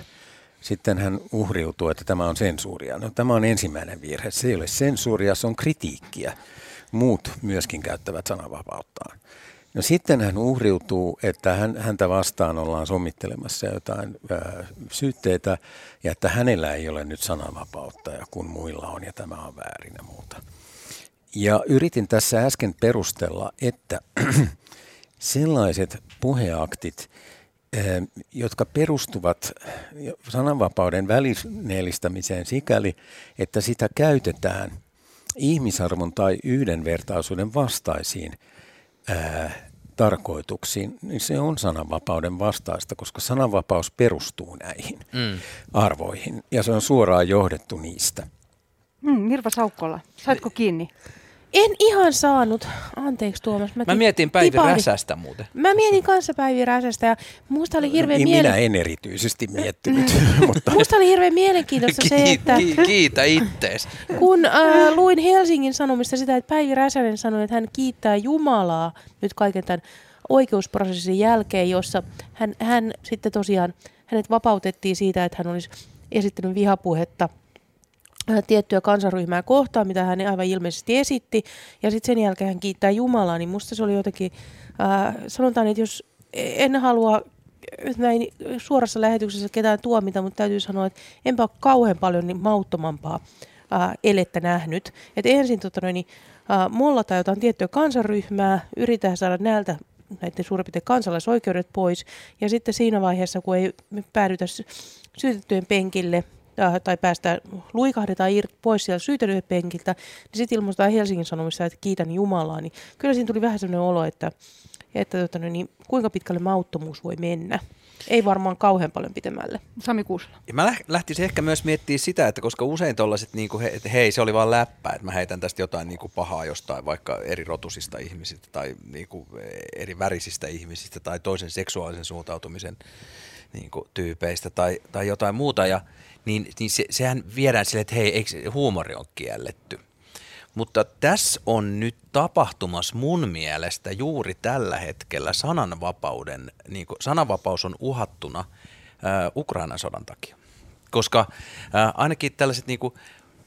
sitten hän uhriutuu, että tämä on sensuuria. No tämä on ensimmäinen virhe. Se ei ole sensuuria, se on kritiikkiä. Muut myöskin käyttävät sananvapauttaan. No sitten hän uhriutuu, että hän, häntä vastaan ollaan sommittelemassa jotain ää, syytteitä ja että hänellä ei ole nyt sananvapautta ja kun muilla on ja tämä on väärin ja muuta. Ja yritin tässä äsken perustella, että sellaiset puheaktit, eh, jotka perustuvat sananvapauden välineellistämiseen sikäli, että sitä käytetään ihmisarvon tai yhdenvertaisuuden vastaisiin ää, tarkoituksiin, niin se on sananvapauden vastaista, koska sananvapaus perustuu näihin Mm. arvoihin ja se on suoraan johdettu niistä. Mm, Mirva Saukkola, saitko kiinni? En ihan saanut. Anteeksi Tuomas. Mä ti- mietin Päivi tipahdin. Räsästä muuten. Mä mietin kanssa Päivi Räsästä ja musta oli hirveän, Niin miele- Minä en erityisesti miettinyt, mutta musta oli hirveän mielenkiintoista se, että Ki- kiitä ittees. kun äh, luin Helsingin Sanomista sitä, että Päivi Räsänen sanoi, että hän kiittää Jumalaa nyt kaiken tämän oikeusprosessin jälkeen, jossa hän, hän sitten tosiaan, hänet vapautettiin siitä, että hän olisi esittänyt vihapuhetta tiettyä kansanryhmää kohtaan, mitä hän aivan ilmeisesti esitti, ja sitten sen jälkeen hän kiittää Jumalaa, niin musta se oli jotenkin, äh, sanotaan, että jos en halua näin suorassa lähetyksessä ketään tuomita, mutta täytyy sanoa, että enpä ole kauhean paljon niin mauttomampaa ää, elettä nähnyt. Et ensin tota noin, niin, ää, mollataan jotain tiettyä kansanryhmää, yritetään saada näiltä näiden suurin piirtein kansalaisoikeudet pois, ja sitten siinä vaiheessa, kun ei päädytä sy- syytettyjen penkille, ää, tai päästä luikahdetaan irti pois sieltä syytettyjen penkiltä, niin sitten ilmoitetaan Helsingin Sanomissa, että kiitän Jumalaa, niin kyllä siinä tuli vähän sellainen olo, että, että tota, noin, niin, kuinka pitkälle mauttomuus voi mennä. Ei varmaan kauhean paljon pitemmälle. Sami Kuusela. Ja mä läh- lähtisin ehkä myös miettimään sitä, että koska usein tollaset, niin kuin he, että hei se oli vaan läppä, että mä heitän tästä jotain niin kuin pahaa jostain vaikka eri rotusista ihmisistä tai niin kuin eri värisistä ihmisistä tai toisen seksuaalisen suuntautumisen niin kuin tyypeistä tai, tai jotain muuta, ja, niin, niin se, sehän viedään silleen, että hei, eikö huumori on kielletty. Mutta tässä on nyt tapahtumassa mun mielestä juuri tällä hetkellä sananvapauden, niin kuin sananvapaus on uhattuna ää, Ukrainan sodan takia. Koska ää, ainakin tällaiset niin kuin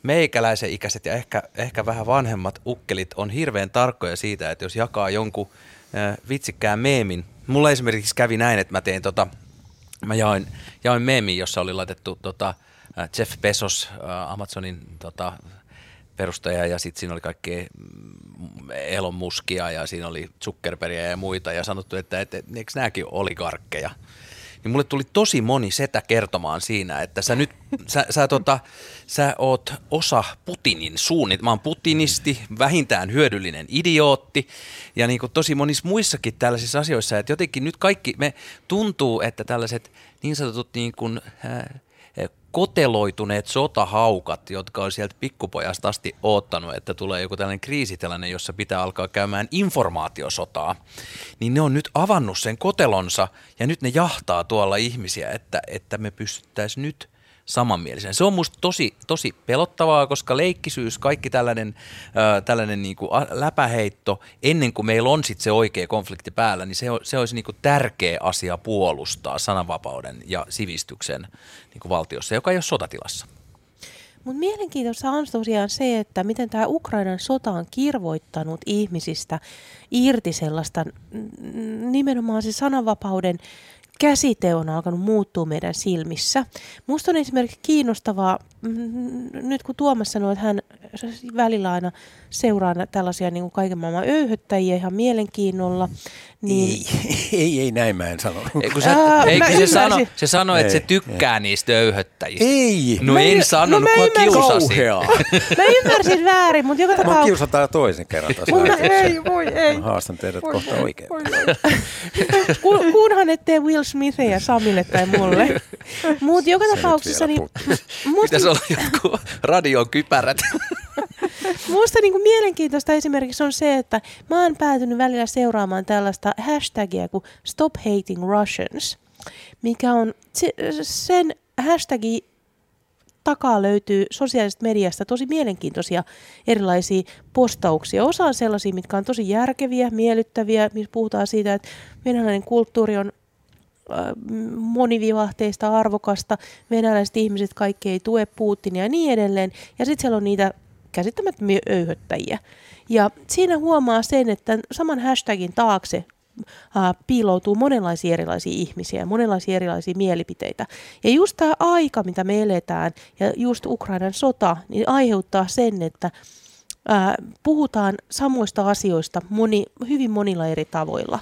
meikäläisen ikäiset ja ehkä, ehkä vähän vanhemmat ukkelit on hirveän tarkkoja siitä, että jos jakaa jonkun ää, vitsikkään meemin. Mulla esimerkiksi kävi näin, että mä tein tota, mä jaoin, jaoin meemin, jossa oli laitettu tota, ää, Jeff Bezos, ää, Amazonin tota, perustaja ja sitten siinä oli kaikkea mm, Elon Muskia ja siinä oli Zuckerbergia ja muita ja sanottu, että, että, että eikö nämäkin oligarkkeja. Niin mulle tuli tosi moni setä kertomaan siinä, että sä nyt, sä, sä, tota, sä oot osa Putinin suunnit. Mä oon putinisti, vähintään hyödyllinen idiootti ja niin kuin tosi monissa muissakin tällaisissa asioissa, että jotenkin nyt kaikki, me tuntuu, että tällaiset niin sanotut niin kuin, äh, koteloituneet sotahaukat, jotka on sieltä pikkupojasta asti oottanut, että tulee joku tällainen kriisitilanne, jossa pitää alkaa käymään informaatiosotaa, niin ne on nyt avannut sen kotelonsa ja nyt ne jahtaa tuolla ihmisiä, että, että me pystyttäisiin nyt – samanmielisen. Se on musta tosi, tosi pelottavaa, koska leikkisyys, kaikki tällainen, äh, tällainen niin kuin läpäheitto, ennen kuin meillä on sitten se oikea konflikti päällä, niin se, se olisi niin kuin tärkeä asia puolustaa sananvapauden ja sivistyksen niin kuin valtiossa, joka ei ole sotatilassa. Mutta mielenkiintoista on tosiaan se, että miten tämä Ukrainan sota on kirvoittanut ihmisistä irti sellaista nimenomaan se sananvapauden käsite on alkanut muuttua meidän silmissä. Musta on esimerkiksi kiinnostavaa, nyt kun Tuomas sanoi, että hän välillä aina seuraa tällaisia niin kuin kaiken maailman öyhöttäjiä ihan mielenkiinnolla. Niin... Ei, ei, ei, näin mä en sano. Eikö se, Ää, eikö se, sano, se sano, että ei, se tykkää ei. niistä öyhöttäjistä. Ei. No mä en sanonut, no, kun kiusasi. mä ymmärsin väärin, mutta joka tapauksessa... Mä kiusataan toisen kerran tässä. Mutta ei, voi ei. Mä haastan teidät voi, kohta oikein. Kunhan ettei Will Smithia Samille tai mulle. Mutta joka tapauksessa... Niin, Olla jotkut radiokypärät. Musta niin kuin mielenkiintoista esimerkiksi on se, että mä oon päätynyt välillä seuraamaan tällaista hashtagia kuin Stop Hating Russians, mikä on sen hashtagin takaa löytyy sosiaalisesta mediasta tosi mielenkiintoisia erilaisia postauksia. Osa on sellaisia, mitkä on tosi järkeviä, miellyttäviä, missä puhutaan siitä, että venäläinen kulttuuri on monivivahteista, arvokasta, venäläiset ihmiset kaikki ei tue Putinia ja niin edelleen. Ja sitten siellä on niitä käsittämättömiä öyhöttäjiä. Ja siinä huomaa sen, että saman hashtagin taakse ää, piiloutuu monenlaisia erilaisia ihmisiä, monenlaisia erilaisia mielipiteitä. Ja just tämä aika, mitä me eletään, ja just Ukrainan sota, niin aiheuttaa sen, että ää, puhutaan samoista asioista moni, hyvin monilla eri tavoilla.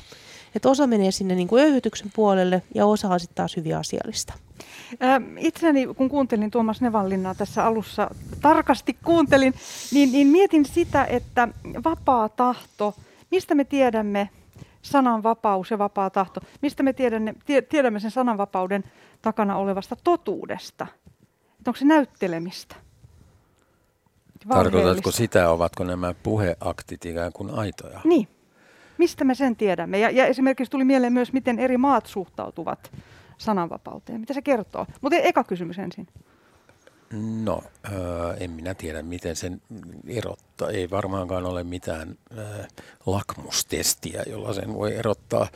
Että osa menee sinne niin kuin öyhytyksen puolelle ja osa on sitten taas hyvin asiallista. Itseäni, kun kuuntelin Tuomas Nevallinnaa tässä alussa, tarkasti kuuntelin, niin, niin mietin sitä, että vapaa tahto, mistä me tiedämme sananvapaus ja vapaa tahto, mistä me tiedämme, tiedämme sen sananvapauden takana olevasta totuudesta? Että onko se näyttelemistä? Tarkoitatko sitä, ovatko nämä puheaktit ikään kuin aitoja? Niin. Mistä me sen tiedämme? Ja, ja esimerkiksi tuli mieleen myös, miten eri maat suhtautuvat sananvapauteen. Mitä se kertoo? Mutta eka kysymys ensin. No, äh, en minä tiedä, miten sen erottaa. Ei varmaankaan ole mitään äh, lakmustestiä, jolla sen voi erottaa.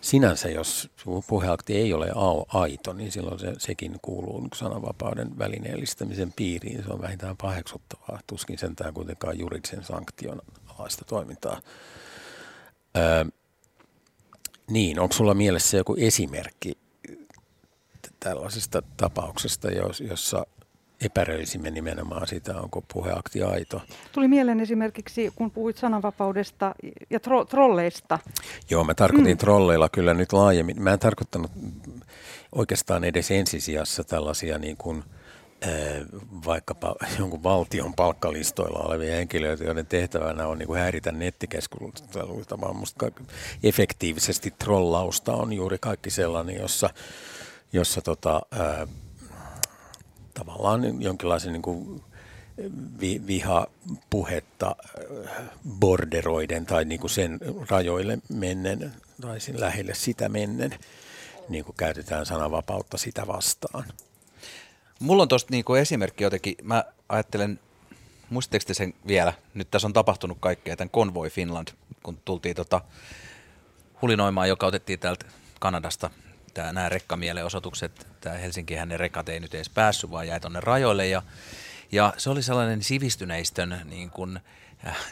Sinänsä, jos puheakti ei ole aito, niin silloin se, sekin kuuluu sananvapauden välineellistämisen piiriin. Se on vähintään paheksuttavaa, tuskin sentään kuitenkaan juridisen sanktion alaista toimintaa. Äh, niin, onko sulla mielessä joku esimerkki tällaisesta tapauksesta, jossa epäröisimme nimenomaan sitä, onko puheakti aito. Tuli mieleen esimerkiksi, kun puhuit sananvapaudesta ja tro- trolleista. Joo, mä tarkoitin mm. trolleilla kyllä nyt laajemmin. Mä en tarkoittanut oikeastaan edes ensisijassa tällaisia niin kuin, vaikkapa jonkun valtion palkkalistoilla olevia henkilöitä, joiden tehtävänä on niin kuin häiritä nettikeskusteluita, vaan musta efektiivisesti trollausta on juuri kaikki sellainen, jossa jossa tota, ää, tavallaan jonkinlaisen niin kuin vi, vihapuhetta borderoiden tai niin kuin sen rajoille mennen tai sen lähelle sitä mennen niin kuin käytetään sananvapautta sitä vastaan. Mulla on tuosta niin esimerkki jotenkin, mä ajattelen, muistatteko te sen vielä, nyt tässä on tapahtunut kaikkea, tämän Convoy Finland, kun tultiin tota hulinoimaan, joka otettiin täältä Kanadasta. Tämä, nämä rekkamielenosoitukset, tämä Helsinkihän ne rekat ei nyt edes päässyt, vaan jäi tuonne rajoille. Ja, ja se oli sellainen sivistyneistön niin kuin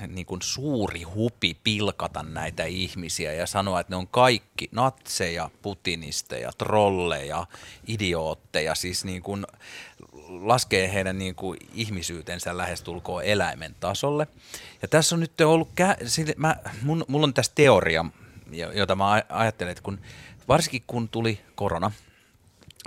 niin kuin suuri hupi pilkata näitä ihmisiä ja sanoa, että ne on kaikki natseja, putinisteja, trolleja, idiootteja, siis niin kuin laskee heidän niin kuin ihmisyytensä lähestulkoon eläimen tasolle. Ja tässä on nyt ollut, kä- mä, mun, mulla on tässä teoria, jota mä ajattelen, että kun, varsinkin kun tuli korona,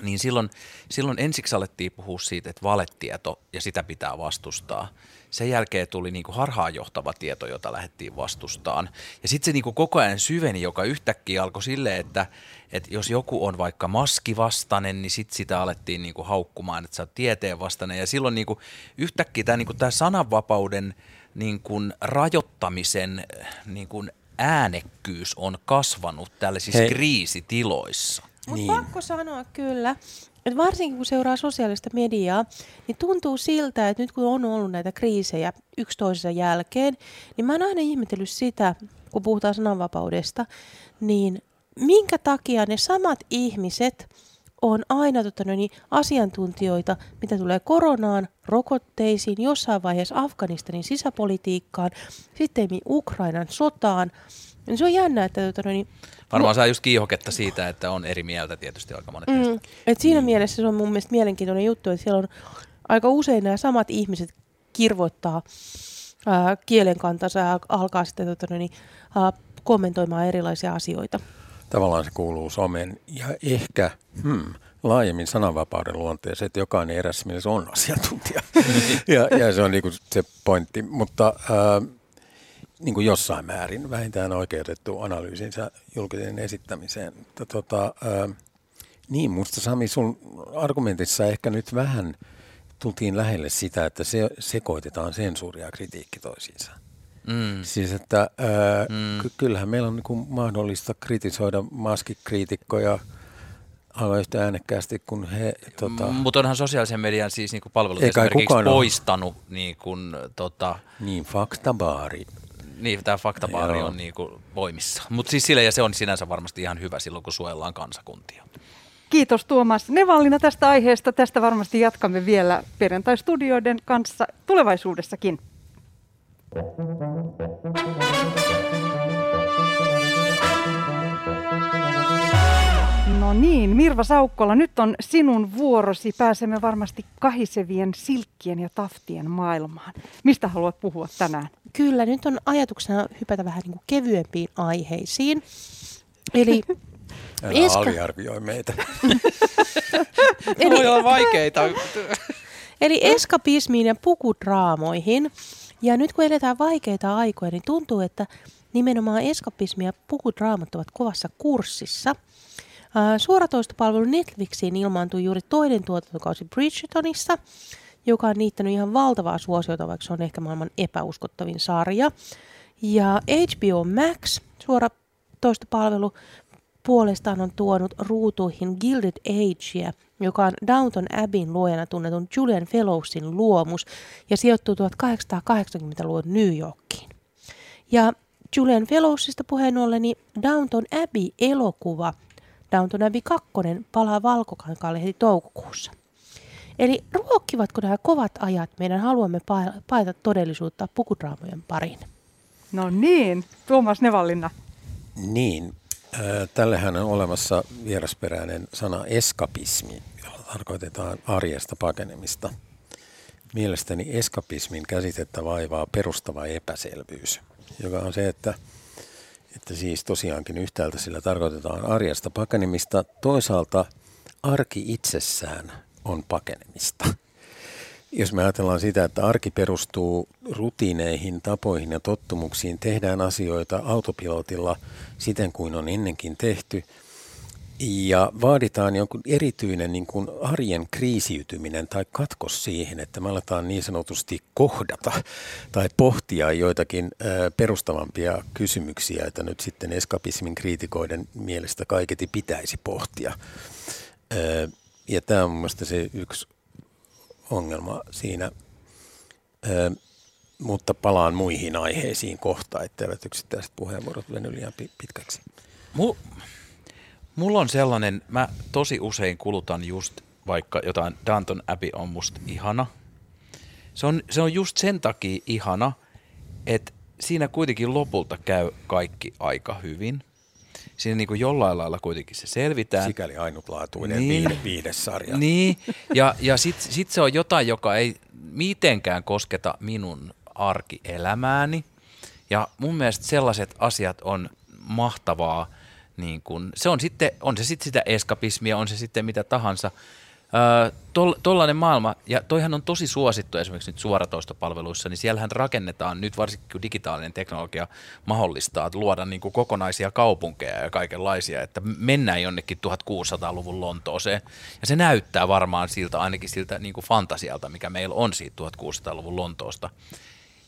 niin silloin, silloin ensiksi alettiin puhua siitä, että valetieto ja sitä pitää vastustaa. Sen jälkeen tuli niin kuin harhaanjohtava tieto, jota lähdettiin vastustaan. Ja sitten se niin kuin koko ajan syveni, joka yhtäkkiä alkoi silleen, että, että jos joku on vaikka maskivastainen, niin sitten sitä alettiin niin kuin haukkumaan, että sä oot tieteen vastainen. Ja silloin niin kuin yhtäkkiä tämä, niin kuin tämä sananvapauden niin kuin rajoittamisen niin kuin äänekkyys on kasvanut tällaisissa Hei. kriisitiloissa. Mutta niin. pakko sanoa kyllä, että varsinkin kun seuraa sosiaalista mediaa, niin tuntuu siltä, että nyt kun on ollut näitä kriisejä yksi toisensa jälkeen, niin mä oon aina ihmetellyt sitä, kun puhutaan sananvapaudesta, niin minkä takia ne samat ihmiset on aina tota, niin, asiantuntijoita, mitä tulee koronaan, rokotteisiin, jossain vaiheessa Afganistanin sisäpolitiikkaan, sitten Ukrainan sotaan. Niin se on jännä, että tota, no niin, Varmaan saa just kiihoketta siitä, että on eri mieltä tietysti aika monet mm. Et siinä niin. mielessä se on mun mielestä mielenkiintoinen juttu, että siellä on aika usein nämä samat ihmiset kirvoittaa ää, kielen kantansa ja alkaa sitten tota, no niin, ää, kommentoimaan erilaisia asioita. Tavallaan se kuuluu somen ja ehkä hmm, laajemmin sananvapauden luonteeseen, että jokainen erässä mielessä on asiantuntija. ja, ja se on niinku se pointti. Mutta ää, niin kuin jossain määrin vähintään oikeutettu analyysinsä julkisen esittämiseen. Mutta tota, ää, niin, musta Sami, sun argumentissa ehkä nyt vähän tultiin lähelle sitä, että se, sekoitetaan sensuuria ja kritiikki toisiinsa. Mm. Siis että ää, mm. ky- kyllähän meillä on niin mahdollista kritisoida maskikriitikkoja – aivan yhtä äänekkäästi kuin he... Tota... Mutta onhan sosiaalisen median siis niin kuin palvelut Eikä esimerkiksi poistanut niin kuin, tota... Niin, faktabaari niin, tämä faktabaari on niin kuin voimissa. Mutta siis sille, ja se on sinänsä varmasti ihan hyvä silloin, kun suojellaan kansakuntia. Kiitos Tuomas Nevallina tästä aiheesta. Tästä varmasti jatkamme vielä perjantai-studioiden kanssa tulevaisuudessakin. No niin, Mirva Saukkola, nyt on sinun vuorosi. Pääsemme varmasti kahisevien silkkien ja taftien maailmaan. Mistä haluat puhua tänään? Kyllä, nyt on ajatuksena hypätä vähän niin kuin kevyempiin aiheisiin. Eli Älä Eska... aliarvioi meitä. Eli... Voi olla vaikeita. Eli eskapismiin ja pukudraamoihin. Ja nyt kun eletään vaikeita aikoja, niin tuntuu, että nimenomaan eskapismi ja pukudraamat ovat kovassa kurssissa – Suoratoistopalvelu Netflixiin ilmaantui juuri toinen tuotantokausi Bridgertonissa, joka on niittänyt ihan valtavaa suosiota, vaikka se on ehkä maailman epäuskottavin sarja. Ja HBO Max, suoratoistopalvelu, puolestaan on tuonut ruutuihin Gilded Agea, joka on Downton Abbeyn luojana tunnetun Julian Fellowsin luomus ja sijoittuu 1880-luvun New Yorkiin. Ja Julian Fellowsista puheen ollen, niin Downton Abbey-elokuva – Downton Abbey 2 palaa valkokankaalle heti toukokuussa. Eli ruokkivatko nämä kovat ajat meidän haluamme paeta todellisuutta pukudraamojen pariin? No niin, Tuomas Nevallinna. Niin, äh, tällehän on olemassa vierasperäinen sana eskapismi, jolla tarkoitetaan arjesta pakenemista. Mielestäni eskapismin käsitettä vaivaa perustava epäselvyys, joka on se, että – että siis tosiaankin yhtäältä sillä tarkoitetaan arjesta pakenemista, toisaalta arki itsessään on pakenemista. Jos me ajatellaan sitä, että arki perustuu rutiineihin, tapoihin ja tottumuksiin, tehdään asioita autopilotilla siten kuin on ennenkin tehty – ja vaaditaan jonkun erityinen niin kuin arjen kriisiytyminen tai katkos siihen, että me aletaan niin sanotusti kohdata tai pohtia joitakin perustavampia kysymyksiä, että nyt sitten eskapismin kriitikoiden mielestä kaiketi pitäisi pohtia. Ja tämä on mielestäni se yksi ongelma siinä, mutta palaan muihin aiheisiin kohta, etteivät yksittäiset puheenvuorot veny liian pitkäksi. Mu- Mulla on sellainen, mä tosi usein kulutan just vaikka jotain Danton Abbey on musta ihana. Se on, se on just sen takia ihana, että siinä kuitenkin lopulta käy kaikki aika hyvin. Siinä niin kuin jollain lailla kuitenkin se selvitään. Sikäli ainutlaatuinen Niin. niin. viide, viidesarja. Niin, ja, ja sitten sit se on jotain, joka ei mitenkään kosketa minun arkielämääni. Ja mun mielestä sellaiset asiat on mahtavaa. Niin kun, se on, sitten, on se sitten sitä eskapismia, on se sitten mitä tahansa. Öö, tol, maailma, ja toihan on tosi suosittu esimerkiksi nyt suoratoistopalveluissa, niin siellähän rakennetaan nyt varsinkin kun digitaalinen teknologia mahdollistaa että luoda niin kuin kokonaisia kaupunkeja ja kaikenlaisia, että mennään jonnekin 1600-luvun Lontooseen. Ja se näyttää varmaan siltä, ainakin siltä niin kuin fantasialta, mikä meillä on siitä 1600-luvun Lontoosta.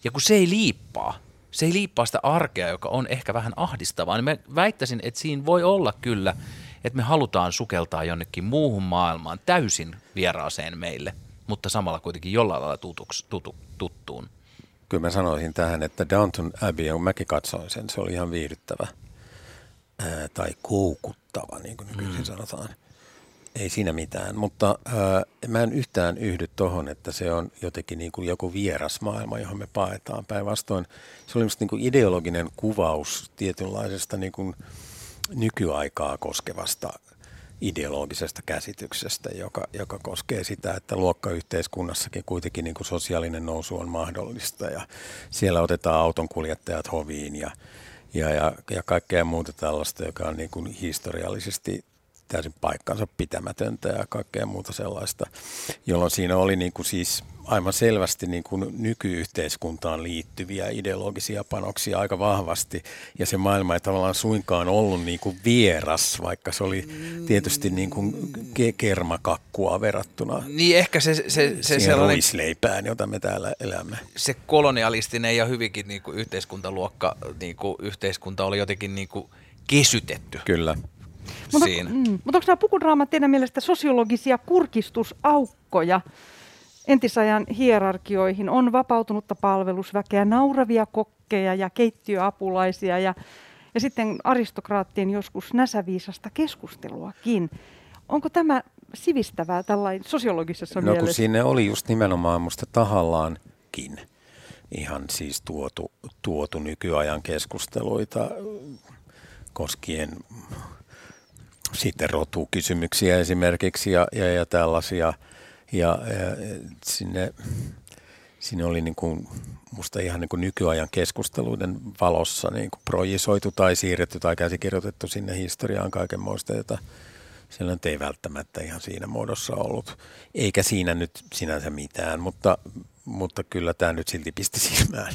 Ja kun se ei liippaa, se ei liippaa sitä arkea, joka on ehkä vähän ahdistavaa, niin mä väittäisin, että siinä voi olla kyllä, että me halutaan sukeltaa jonnekin muuhun maailmaan täysin vieraaseen meille, mutta samalla kuitenkin jollain lailla tutuks, tutu, tuttuun. Kyllä mä sanoisin tähän, että Downton Abbey, kun mäkin katsoin sen, se oli ihan viihdyttävä ää, tai koukuttava, niin kuin nykyisin mm. sanotaan. Ei siinä mitään, mutta ää, mä en yhtään yhdy tohon, että se on jotenkin niin kuin joku vieras maailma, johon me paetaan. Päinvastoin se oli niin kuin ideologinen kuvaus tietynlaisesta niin kuin nykyaikaa koskevasta ideologisesta käsityksestä, joka, joka koskee sitä, että luokkayhteiskunnassakin kuitenkin niin kuin sosiaalinen nousu on mahdollista ja siellä otetaan autonkuljettajat hoviin ja, ja, ja, ja kaikkea muuta tällaista, joka on niin kuin historiallisesti täysin paikkansa pitämätöntä ja kaikkea muuta sellaista, jolloin siinä oli niin kuin siis aivan selvästi niin kuin nykyyhteiskuntaan liittyviä ideologisia panoksia aika vahvasti. Ja se maailma ei tavallaan suinkaan ollut niin kuin vieras, vaikka se oli tietysti niin kuin ke- kermakakkua verrattuna Niin ehkä se, se, se, sellainen, ruisleipään, jota me täällä elämme. se kolonialistinen ja hyvinkin niin kuin yhteiskuntaluokka, niin kuin yhteiskunta oli jotenkin niin kuin kesytetty Kyllä. Mutta, siinä. mm, mutta onko nämä pukudraamat teidän mielestä sosiologisia kurkistusaukkoja entisajan hierarkioihin? On vapautunutta palvelusväkeä, nauravia kokkeja ja keittiöapulaisia ja, ja sitten aristokraattien joskus näsäviisasta keskusteluakin. Onko tämä sivistävää tällainen sosiologisessa No kun mielessä? sinne oli just nimenomaan musta tahallaankin ihan siis tuotu, tuotu nykyajan keskusteluita koskien sitten rotukysymyksiä esimerkiksi ja, ja, ja tällaisia. Ja, ja sinne, sinne oli niin kuin, musta ihan niin kuin nykyajan keskusteluiden valossa niin kuin projisoitu tai siirretty tai käsikirjoitettu sinne historiaan kaikenmoista, jota siellä nyt ei välttämättä ihan siinä muodossa ollut. Eikä siinä nyt sinänsä mitään, mutta, mutta kyllä tämä nyt silti pisti silmään.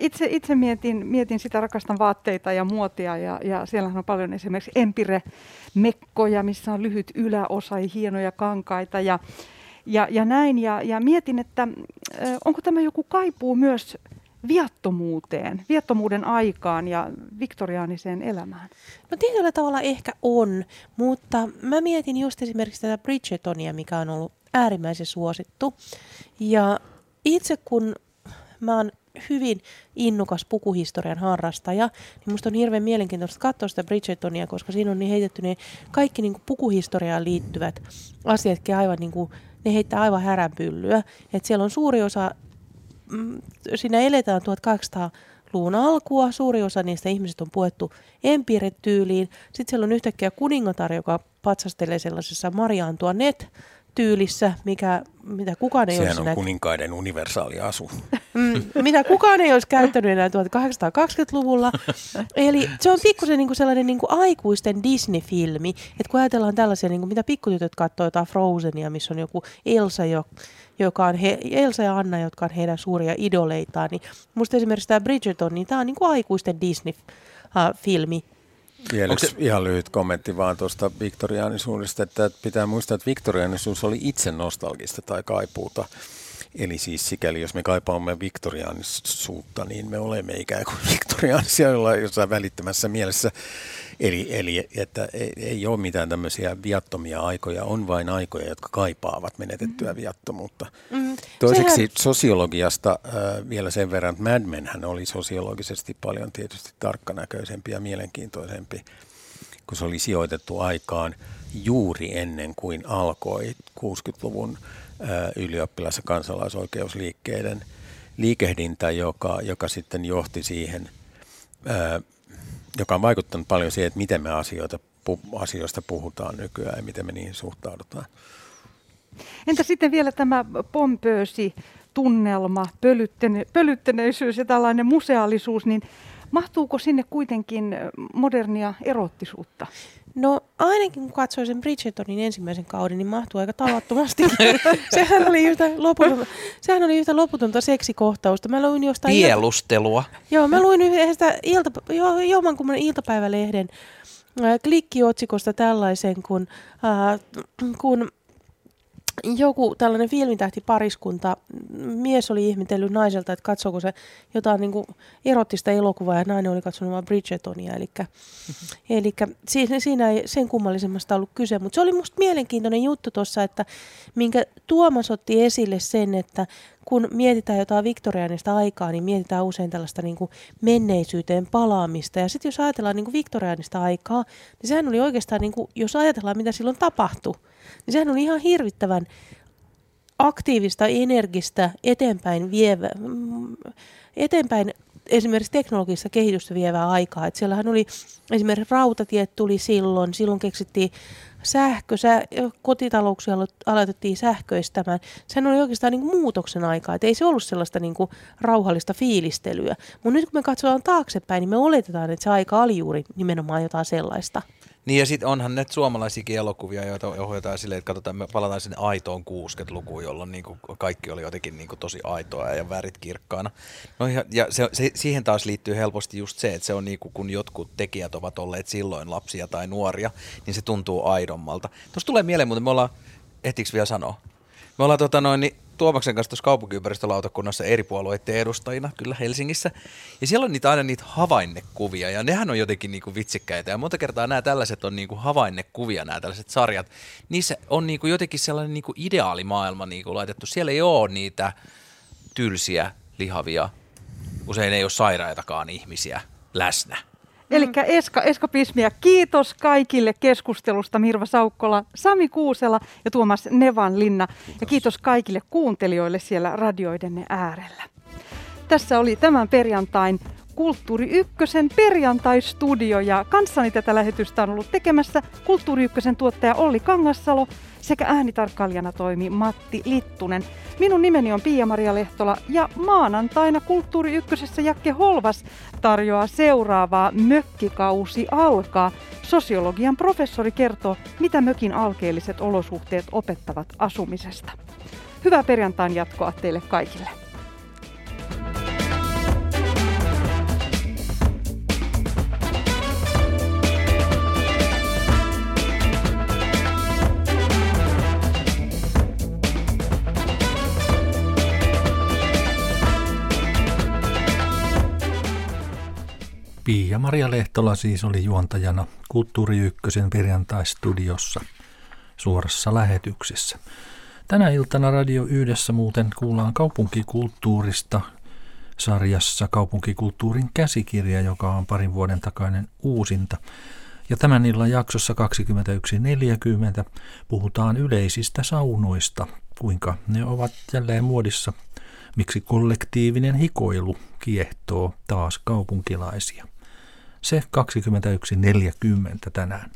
Itse, itse mietin, mietin sitä, rakastan vaatteita ja muotia ja, ja siellähän on paljon esimerkiksi empire-mekkoja, missä on lyhyt yläosa ja hienoja kankaita ja, ja, ja näin. Ja, ja mietin, että onko tämä joku kaipuu myös viattomuuteen, viattomuuden aikaan ja viktoriaaniseen elämään. No tietyllä tavalla ehkä on, mutta mä mietin just esimerkiksi tätä Bridgetonia, mikä on ollut äärimmäisen suosittu. Ja itse kun mä oon hyvin innokas pukuhistorian harrastaja, niin musta on hirveän mielenkiintoista katsoa sitä Bridgetonia, koska siinä on niin heitetty ne kaikki niin kuin pukuhistoriaan liittyvät asiatkin aivan niin kuin, ne heittää aivan häränpyllyä. Et siellä on suuri osa mm, siinä eletään 1800-luvun alkua. Suuri osa niistä ihmisistä on puettu empire-tyyliin. Sitten siellä on yhtäkkiä kuningatar, joka patsastelee sellaisessa Maria Antoinette tyylissä, mikä, mitä kukaan ei Sehän olisi on näitä, kuninkaiden universaali asu. mm, mitä kukaan ei olisi käyttänyt enää 1820-luvulla. Eli se on pikkusen niinku sellainen niinku aikuisten Disney-filmi, että kun ajatellaan tällaisia, niinku, mitä pikkutytöt katsoo jotain Frozenia, missä on joku Elsa, jo, joka on he, Elsa ja Anna, jotka on heidän suuria idoleitaan, niin musta esimerkiksi tämä Bridgerton, niin tämä on niinku aikuisten Disney-filmi. Vielä yksi ihan lyhyt kommentti vaan tuosta viktoriaanisuudesta, että pitää muistaa, että viktoriaanisuus oli itse nostalgista tai kaipuuta. Eli siis sikäli, jos me kaipaamme viktoriaanisuutta, niin me olemme ikään kuin viktoriaanisia jollain- jossain välittömässä mielessä. Eli, eli että ei, ei ole mitään tämmöisiä viattomia aikoja, on vain aikoja, jotka kaipaavat menetettyä viattomuutta. Mm, Toiseksi sehän- sosiologiasta äh, vielä sen verran, että Mad Men hän oli sosiologisesti paljon tietysti tarkkanäköisempi ja mielenkiintoisempi, kun se oli sijoitettu aikaan juuri ennen kuin alkoi 60-luvun äh, ylioppilas- ja kansalaisoikeusliikkeiden liikehdintä, joka, joka sitten johti siihen, joka on vaikuttanut paljon siihen, että miten me asioita, asioista puhutaan nykyään ja miten me niihin suhtaudutaan. Entä sitten vielä tämä pompöösi tunnelma, pölyttene, pölyttäneisyys ja tällainen museaalisuus, niin mahtuuko sinne kuitenkin modernia erottisuutta? No ainakin kun katsoin sen Bridgetonin ensimmäisen kauden, niin mahtuu aika tavattomasti. sehän, oli yhtä loputonta, sehän oli yhtä loputonta seksikohtausta. Mä luin jostain... Pielustelua. Ilta... Joo, mä luin yhdestä ilta... jo, jommankumman iltapäivälehden klikkiotsikosta tällaisen, kun, äh, kun joku tällainen filmitähtipariskunta, mies oli ihmetellyt naiselta, että katsoako se jotain niin kuin erottista elokuvaa ja nainen oli katsonut vain Bridgetonia. Eli, mm-hmm. eli siinä, siinä ei sen kummallisemmasta ollut kyse, mutta se oli musta mielenkiintoinen juttu tuossa, että minkä Tuomas otti esille sen, että kun mietitään jotain viktoriaanista aikaa, niin mietitään usein tällaista niin kuin menneisyyteen palaamista. Ja sitten jos ajatellaan niin kuin viktoriaanista aikaa, niin sehän oli oikeastaan, niin kuin, jos ajatellaan mitä silloin tapahtui, niin sehän oli ihan hirvittävän aktiivista, energistä, eteenpäin vievä, eteenpäin esimerkiksi teknologisessa kehitystä vievää aikaa. Et siellähän oli esimerkiksi rautatiet tuli silloin, silloin keksittiin sähkö, sä, kotitalouksia aloitettiin sähköistämään. Sehän oli oikeastaan niin kuin muutoksen aikaa, että ei se ollut sellaista niin kuin rauhallista fiilistelyä. Mutta nyt kun me katsotaan taaksepäin, niin me oletetaan, että se aika oli juuri nimenomaan jotain sellaista. Niin ja sitten onhan ne suomalaisiakin elokuvia, joita ohjataan silleen, että katsotaan, me palataan sinne aitoon 60-lukuun, jolloin niin kuin kaikki oli jotenkin niin kuin tosi aitoa ja värit kirkkaana. No ja, ja se, se, siihen taas liittyy helposti just se, että se on niin kuin, kun jotkut tekijät ovat olleet silloin lapsia tai nuoria, niin se tuntuu aidommalta. Tuossa tulee mieleen, mutta me ollaan, ehtiikö vielä sanoa? Me ollaan tota noin, niin Tuomaksen kanssa tuossa kaupunkiympäristölautakunnassa eri puolueiden edustajina kyllä Helsingissä. Ja siellä on niitä aina niitä havainnekuvia ja nehän on jotenkin niinku vitsikkäitä. Ja monta kertaa nämä tällaiset on niinku havainnekuvia, nämä tällaiset sarjat. Niissä on niinku jotenkin sellainen niinku ideaalimaailma niinku laitettu. Siellä ei ole niitä tylsiä, lihavia, usein ei ole sairaitakaan ihmisiä läsnä. Eli eska, eskapismia. Kiitos kaikille keskustelusta Mirva Saukkola, Sami Kuusela ja Tuomas Nevanlinna. Ja kiitos kaikille kuuntelijoille siellä radioidenne äärellä. Tässä oli tämän perjantain Kulttuuri Ykkösen perjantaistudio ja kanssani tätä lähetystä on ollut tekemässä Kulttuuri Ykkösen tuottaja Olli Kangassalo sekä äänitarkkailijana toimi Matti Littunen. Minun nimeni on Pia-Maria Lehtola ja maanantaina Kulttuuri Ykkösessä Jakke Holvas tarjoaa seuraavaa Mökkikausi alkaa. Sosiologian professori kertoo, mitä mökin alkeelliset olosuhteet opettavat asumisesta. Hyvää perjantain jatkoa teille kaikille. Pia-Maria Lehtola siis oli juontajana Kulttuuri Ykkösen perjantaistudiossa suorassa lähetyksessä. Tänä iltana Radio Yhdessä muuten kuullaan kaupunkikulttuurista sarjassa Kaupunkikulttuurin käsikirja, joka on parin vuoden takainen uusinta. Ja tämän illan jaksossa 21.40 puhutaan yleisistä saunoista, kuinka ne ovat jälleen muodissa, miksi kollektiivinen hikoilu kiehtoo taas kaupunkilaisia. Se 21.40 tänään.